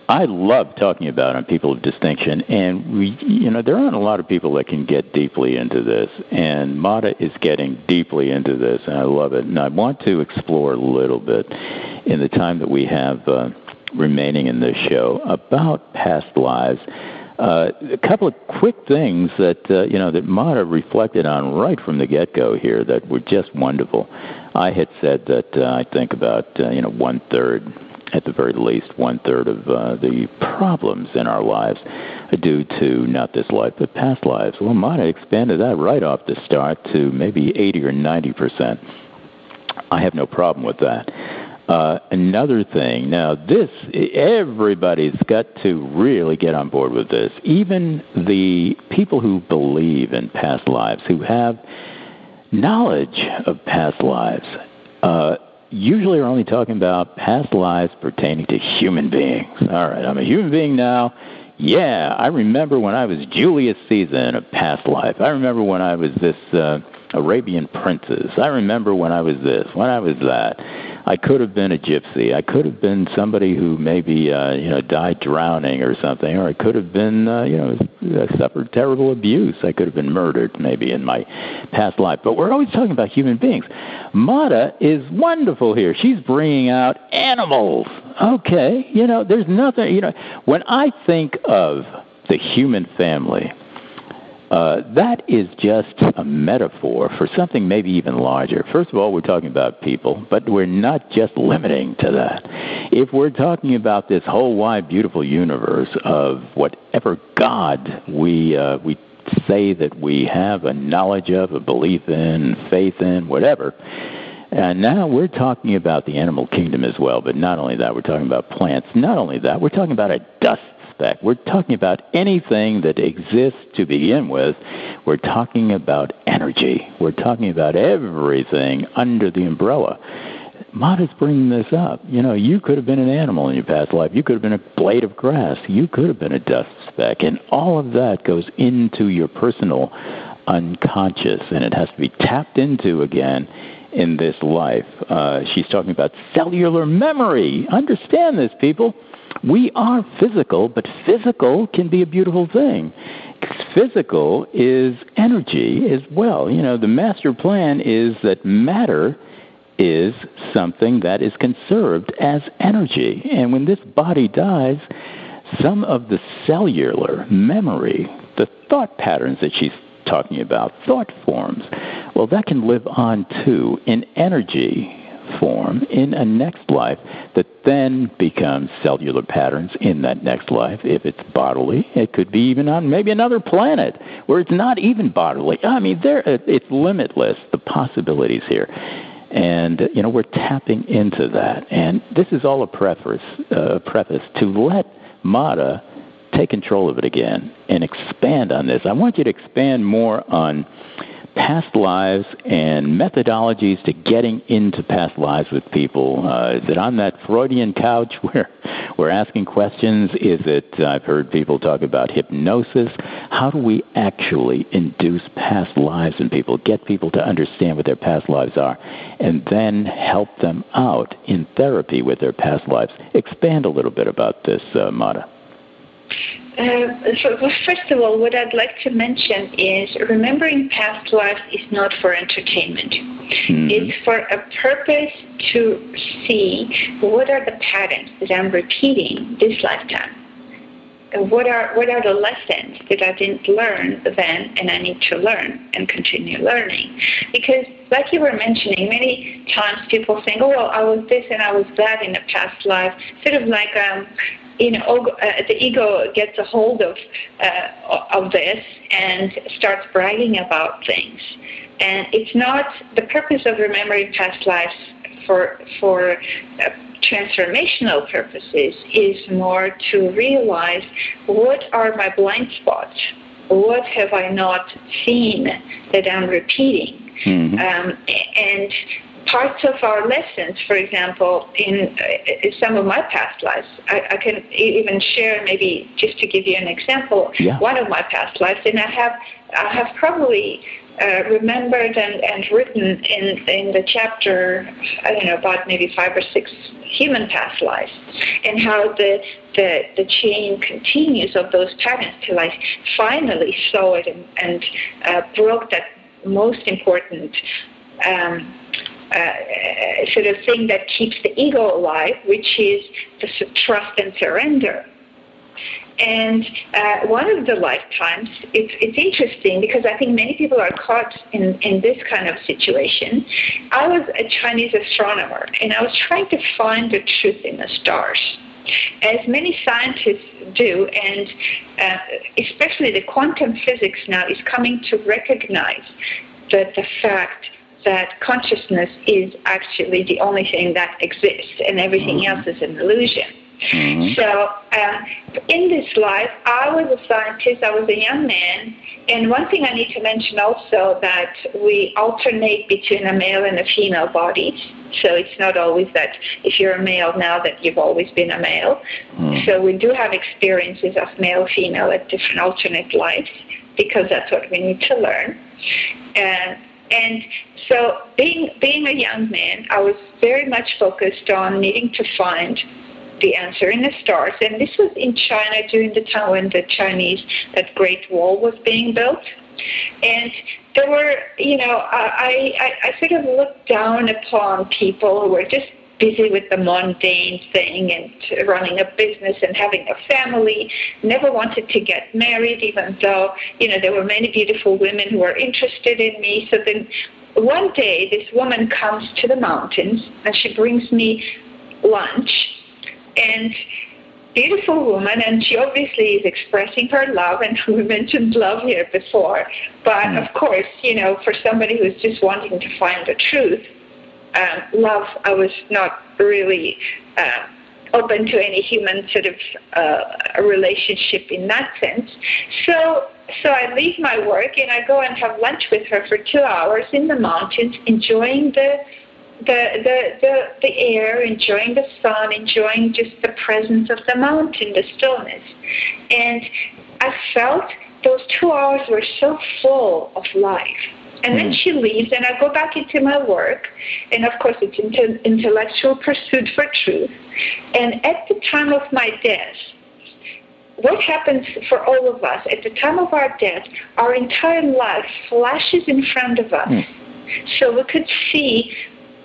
Speaker 1: I love talking about on people of distinction, and we, you know, there aren't a lot of people that can get deeply into this, and Mada is getting deeply into this, and I love it. And I want to explore a little bit in the time that we have uh, remaining in this show about past lives uh, a couple of quick things that uh, you know that Mada reflected on right from the get-go here that were just wonderful. I had said that uh, I think about uh, you know one third, at the very least, one third of uh, the problems in our lives are due to not this life but past lives. Well, Mada expanded that right off the start to maybe eighty or ninety percent. I have no problem with that. Uh, another thing, now this, everybody's got to really get on board with this. Even the people who believe in past lives, who have knowledge of past lives, uh, usually are only talking about past lives pertaining to human beings. All right, I'm a human being now. Yeah, I remember when I was Julius Caesar in a past life. I remember when I was this uh, Arabian princess. I remember when I was this, when I was that. I could have been a gypsy. I could have been somebody who maybe uh, you know died drowning or something, or I could have been uh, you know suffered terrible abuse. I could have been murdered maybe in my past life. But we're always talking about human beings. Mada is wonderful here. She's bringing out animals. Okay, you know, there's nothing. You know, when I think of the human family uh, that is just a metaphor for something maybe even larger. First of all, we're talking about people, but we're not just limiting to that. If we're talking about this whole wide, beautiful universe of whatever God we uh, we say that we have a knowledge of, a belief in, faith in, whatever. And now we're talking about the animal kingdom as well, but not only that, we're talking about plants. Not only that, we're talking about a dust aspect. We're talking about anything that exists to begin with. We're talking about energy. We're talking about everything under the umbrella. Mada's bringing this up. You know, you could have been an animal in your past life. You could have been a blade of grass. You could have been a dust speck. And all of that goes into your personal unconscious, and it has to be tapped into again in this life. Uh, she's talking about cellular memory. Understand this, people. We are physical, but physical can be a beautiful thing. Physical is energy as well. You know, the master plan is that matter is something that is conserved as energy. And when this body dies, some of the cellular memory, the thought patterns that she's talking about, thought forms, well, that can live on too in energy form in a next life that then becomes cellular patterns in that next life. If it's bodily, it could be even on maybe another planet where it's not even bodily. I mean, there it's limitless the possibilities here. And you know we're tapping into that, and this is all a preface, uh, preface to let Mada take control of it again and expand on this. I want you to expand more on past lives and methodologies to getting into past lives with people? Uh, is it on that Freudian couch where we're asking questions? Is it, I've heard people talk about hypnosis. How do we actually induce past lives in people, get people to understand what their past lives are, and then help them out in therapy with their past lives? Expand a little bit about this, uh, Mada.
Speaker 2: Uh, so, well, first of all, what I'd like to mention is remembering past lives is not for entertainment. Mm-hmm. It's for a purpose to see what are the patterns that I'm repeating this lifetime. What are what are the lessons that I didn't learn then and I need to learn and continue learning? Because like you were mentioning, many times people think, oh well, I was this and I was that in a past life, sort of like um, you know, uh, the ego gets a hold of uh, of this and starts bragging about things. And it's not the purpose of remembering past lives for for uh, transformational purposes is more to realize what are my blind spots, what have I not seen that I'm repeating, mm-hmm. um, and parts of our lessons, for example, in, uh, some of my past lives, I, I, can even share maybe just to give you an example, yeah. one of my past lives, and I have I have probably uh, remembered and, and written in in the chapter I don't know about maybe five or six human past lives, and how the the, the chain continues of those patterns till I finally saw it and, and uh, broke that most important. Um, sort of thing that keeps the ego alive, which is the trust and surrender. And uh, one of the lifetimes, it's, it's interesting because I think many people are caught in, in this kind of situation. I was a Chinese astronomer and I was trying to find the truth in the stars as many scientists do, and uh, especially the quantum physics now is coming to recognize that the fact that consciousness is actually the only thing that exists and everything mm-hmm. else is an illusion. Mm-hmm. So, uh, in this life, I was a scientist, I was a young man, and one thing I need to mention also that we alternate between a male and a female body. So it's not always that if you're a male now that you've always been a male. Mm. So we do have experiences of male, female at different alternate lives because that's what we need to learn. And and so being being a young man, I was very much focused on needing to find the answer in the stars. And this was in China during the time when the Chinese, that Great Wall was being built. And there were, you know, I, I, I sort of looked down upon people who were just busy with the mundane thing and running a business and having a family, never wanted to get married, even though, you know, there were many beautiful women who were interested in me. So then one day, this woman comes to the mountains and she brings me lunch and beautiful woman, and she obviously is expressing her love, and we mentioned love here before. But mm. of course, you know, for somebody who's just wanting to find the truth, uh, love, I was not really uh, open to any human sort of uh, relationship in that sense. So, so I leave my work and I go and have lunch with her for two hours in the mountains, enjoying the the, the, the, the air, enjoying the sun, enjoying just the presence of the mountain, the stillness. And I felt those two hours were so full of life. And then hmm. she leaves, and I go back into my work. And of course, it's into intellectual pursuit for truth. And at the time of my death, what happens for all of us at the time of our death, our entire life flashes in front of us. Mm. So we could see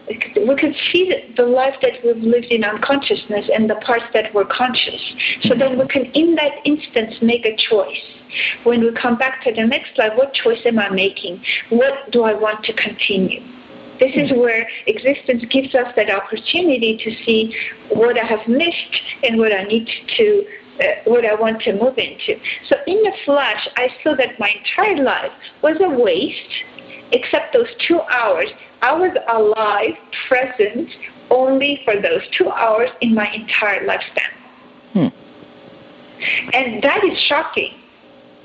Speaker 2: we could see the life that we've lived in unconsciousness and the parts that were conscious. So then we can, in that instance, make a choice. When we come back to the next slide, what choice am I making? What do I want to continue? This is where existence gives us that opportunity to see what I have missed and what I need to uh, what I want to move into. So in the flash, I saw that my entire life was a waste, except those two hours I was alive, present, only for those two hours in my entire lifespan. Hmm. And that is shocking.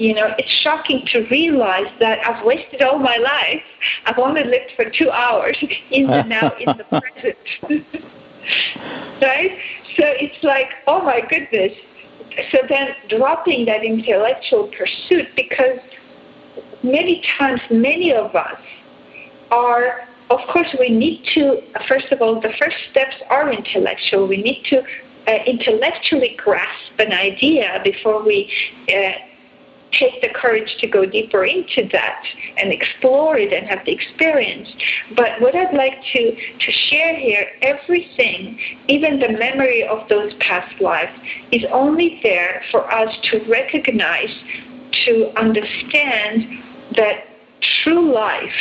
Speaker 2: You know, it's shocking to realize that I've wasted all my life. I've only lived for two hours in the now, in the present. right? So it's like, oh my goodness. So then dropping that intellectual pursuit because many times, many of us are of course, we need to, first of all, the first steps are intellectual. We need to uh, intellectually grasp an idea before we uh, take the courage to go deeper into that and explore it and have the experience. But what I'd like to, to share here, everything, even the memory of those past lives, is only there for us to recognize, to understand that true life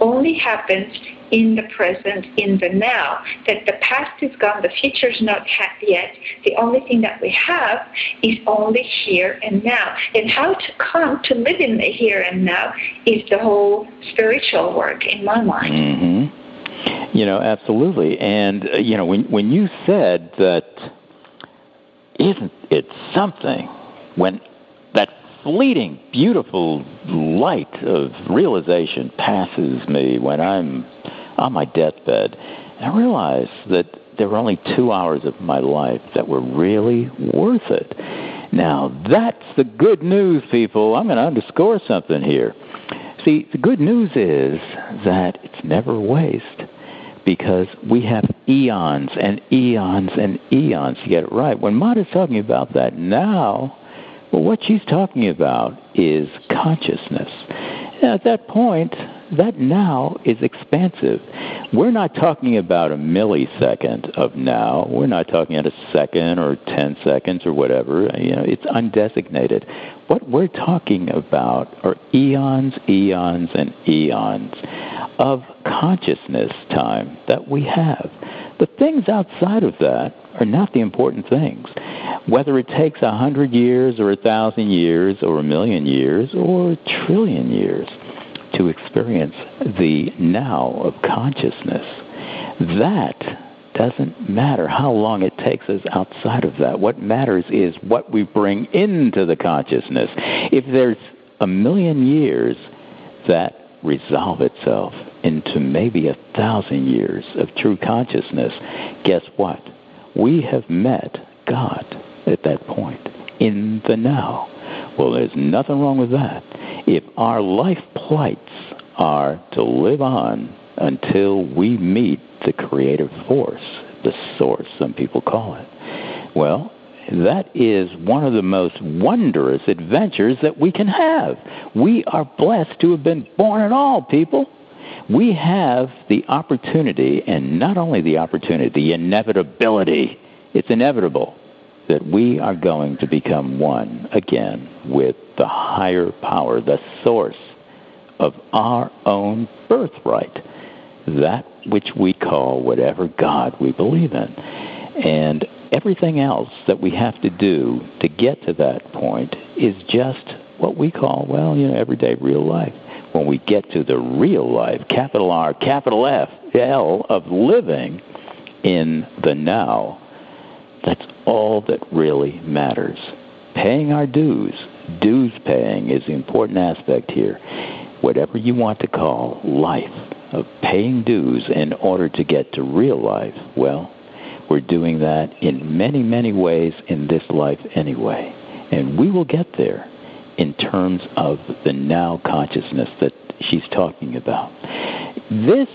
Speaker 2: only happens in the present, in the now. That the past is gone, the future is not yet. The only thing that we have is only here and now. And how to come to live in the here and now is the whole spiritual work in my mind.
Speaker 1: Mm-hmm. You know, absolutely. And, uh, you know, when, when you said that, isn't it something when that fleeting, beautiful light of realization passes me when I'm on my deathbed. And I realized that there were only two hours of my life that were really worth it. Now, that's the good news, people. I'm going to underscore something here. See, the good news is that it's never waste because we have eons and eons and eons to get it right. When Mada's talking about that now, well, what she's talking about is consciousness. At that point, that now is expansive. We're not talking about a millisecond of now. We're not talking about a second or 10 seconds or whatever. You know, it's undesignated. What we're talking about are eons, eons, and eons of consciousness time that we have. The things outside of that are not the important things. Whether it takes a hundred years or a thousand years or a million years or a trillion years, to experience the now of consciousness. That doesn't matter how long it takes us outside of that. What matters is what we bring into the consciousness. If there's a million years that resolve itself into maybe a thousand years of true consciousness, guess what? We have met God at that point in the now. Well, there's nothing wrong with that. If our life plights are to live on until we meet the creative force, the source, some people call it, well, that is one of the most wondrous adventures that we can have. We are blessed to have been born at all, people. We have the opportunity, and not only the opportunity, the inevitability. It's inevitable that we are going to become one again with the higher power, the source of our own birthright, that which we call whatever God we believe in. And everything else that we have to do to get to that point is just what we call, well, you know, everyday real life. When we get to the real life, capital R, capital F, L of living in the now, that's all that really matters. Paying our dues, dues paying is the important aspect here. Whatever you want to call life, of paying dues in order to get to real life, well, we're doing that in many, many ways in this life anyway. And we will get there in terms of the now consciousness that she's talking about. This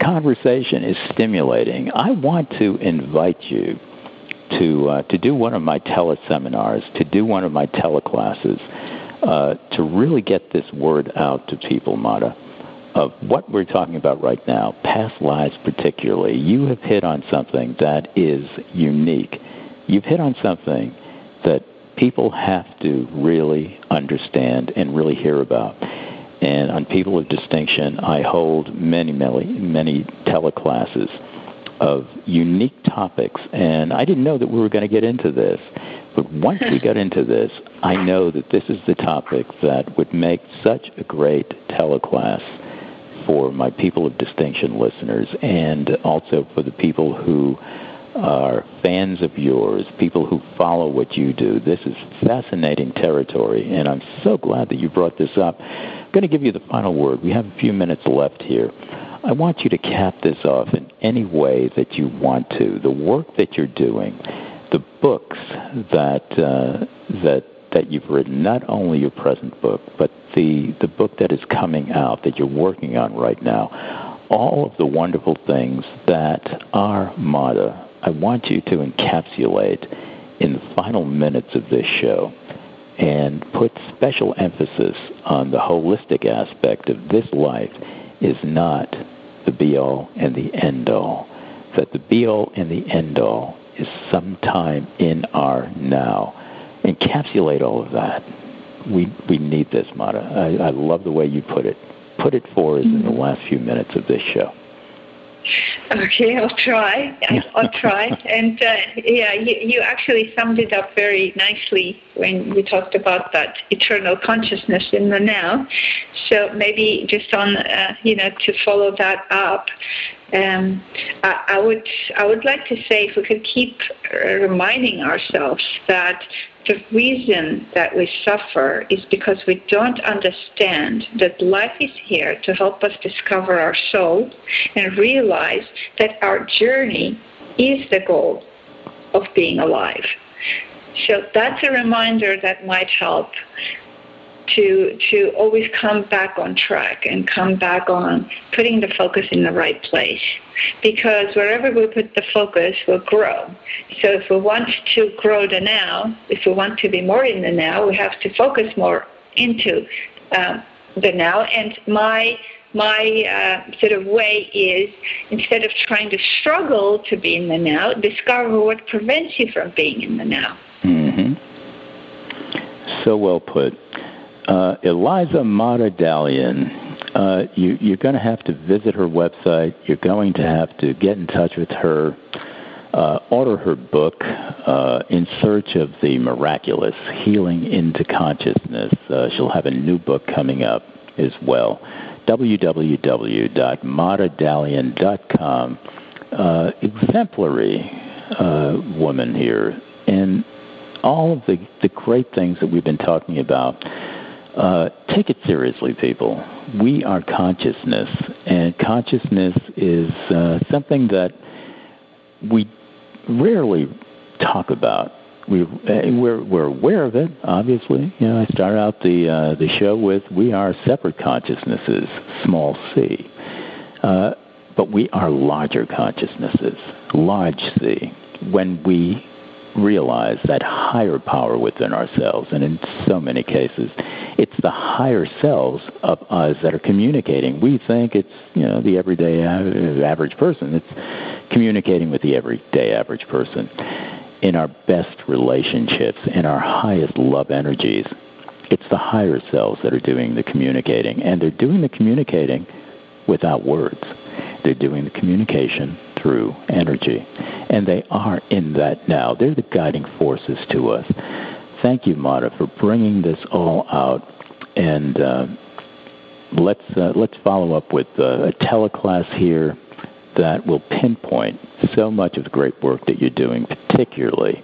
Speaker 1: conversation is stimulating. I want to invite you to uh, to do one of my teleseminars, to do one of my teleclasses, uh, to really get this word out to people, Mada, of what we're talking about right now, past lives particularly. You have hit on something that is unique. You've hit on something that people have to really understand and really hear about. And on People of Distinction, I hold many, many, many teleclasses of unique topics. And I didn't know that we were going to get into this. But once we got into this, I know that this is the topic that would make such a great teleclass for my people of distinction listeners and also for the people who are fans of yours, people who follow what you do. This is fascinating territory, and I'm so glad that you brought this up. I'm going to give you the final word. We have a few minutes left here. I want you to cap this off in any way that you want to. The work that you're doing, the books that uh, that that you've written, not only your present book, but the the book that is coming out that you're working on right now. All of the wonderful things that are Mada, I want you to encapsulate in the final minutes of this show and put special emphasis on the holistic aspect of this life is not the be all and the end all. That the be all and the end all is sometime in our now. Encapsulate all of that. We we need this, Mada. I, I love the way you put it. Put it for us in the mm-hmm. last few minutes of this show.
Speaker 2: Okay, I'll try. I'll try. and uh, yeah, you, you actually summed it up very nicely when we talked about that eternal consciousness in the now. So maybe just on, uh, you know, to follow that up, um, I, I, would I would like to say if we could keep reminding ourselves that the reason that we suffer is because we don't understand that life is here to help us discover our soul and realize that our journey is the goal of being alive. So that's a reminder that might help to to always come back on track and come back on putting the focus in the right place. Because wherever we put the focus will grow. So if we want to grow the now if we want to be more in the now we have to focus more into um, the now. And my my uh, sort of way is instead of trying to struggle to be in the now discover what prevents you from being in the now
Speaker 1: mm-hmm. so well put uh, Eliza Mada Dalian, uh, you, you're going to have to visit her website. You're going to have to get in touch with her, uh, order her book, uh, In Search of the Miraculous Healing into Consciousness. Uh, she'll have a new book coming up as well. www.madadalian.com. Uh, exemplary uh, woman here, and all of the, the great things that we've been talking about. Uh, take it seriously, people. We are consciousness, and consciousness is uh, something that we rarely talk about. We we're we're aware of it, obviously. You know, I start out the uh, the show with "We are separate consciousnesses, small c," uh, but we are larger consciousnesses, large c. When we realize that higher power within ourselves, and in so many cases, it's the higher selves of us that are communicating. We think it's you know the everyday average person. It's communicating with the everyday average person in our best relationships, in our highest love energies. It's the higher selves that are doing the communicating, and they're doing the communicating without words. They're doing the communication through energy. And they are in that now. They're the guiding forces to us. Thank you, Mada, for bringing this all out. And uh, let's, uh, let's follow up with uh, a teleclass here that will pinpoint so much of the great work that you're doing, particularly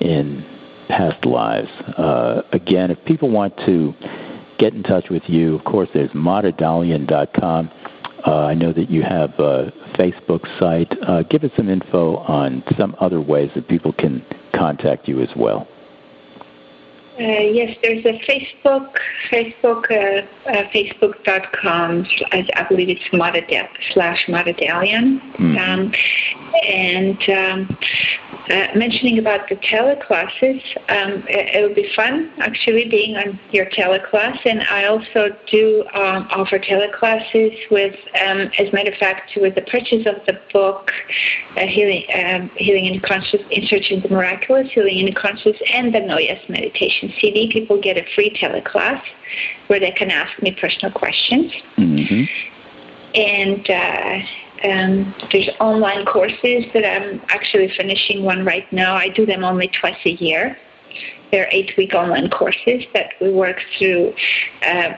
Speaker 1: in past lives. Uh, again, if people want to get in touch with you, of course, there's madadalian.com. Uh, I know that you have a Facebook site. Uh, give us some info on some other ways that people can contact you as well.
Speaker 2: Uh, yes, there's a Facebook, Facebook, uh, uh, Facebook.com. I, I believe it's Madadal slash. Mm-hmm. Um, and um, uh, mentioning about the teleclasses, um, it, would be fun actually being on your teleclass. And I also do um, offer teleclasses with, um, as a matter of fact, with the purchase of the book, uh, Healing, um, Healing in Conscious, In Search of the Miraculous, Healing in the Conscious, and the No Yes Meditation CD, people get a free teleclass where they can ask me personal questions. Mm-hmm. And uh, um, there's online courses that I'm actually finishing one right now. I do them only twice a year. They're eight-week online courses that we work through uh,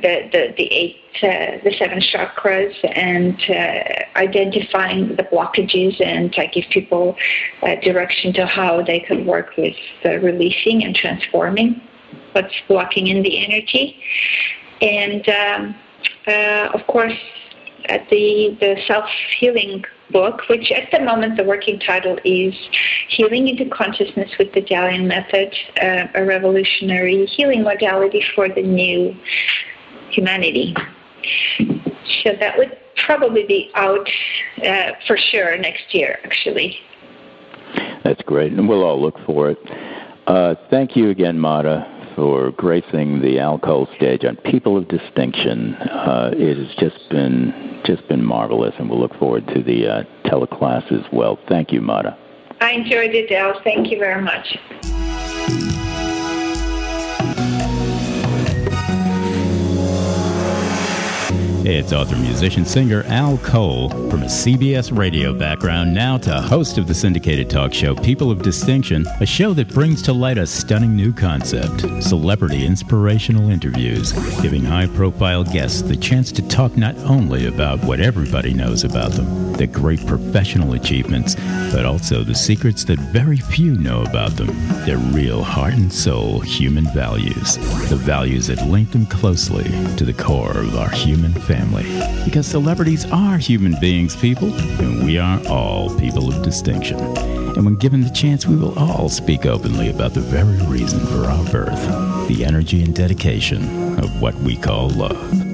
Speaker 2: the, the, the eight, uh, the seven chakras and uh, identifying the blockages and I give people uh, direction to how they can work with releasing and transforming what's blocking in the energy. And um, uh, of course, at the, the self-healing book, which at the moment the working title is Healing into Consciousness with the Dalian Method, uh, a revolutionary healing modality for the new humanity. So that would probably be out uh, for sure next year, actually.
Speaker 1: That's great, and we'll all look for it. Uh, thank you again, Mada for gracing the Al Cole stage on People of Distinction. Uh, it has just been just been marvelous, and we'll look forward to the uh, teleclass as well. Thank you, Mada.
Speaker 2: I enjoyed it, Al. Thank you very much.
Speaker 1: It's author, musician, singer Al Cole from a CBS radio background, now to host of the syndicated talk show People of Distinction, a show that brings to light a stunning new concept celebrity inspirational interviews, giving high profile guests the chance to talk not only about what everybody knows about them, their great professional achievements, but also the secrets that very few know about them, their real heart and soul human values, the values that link them closely to the core of our human family family. Because celebrities are human beings, people, and we are all people of distinction. And when given the chance, we will all speak openly about the very reason for our birth the energy and dedication of what we call love.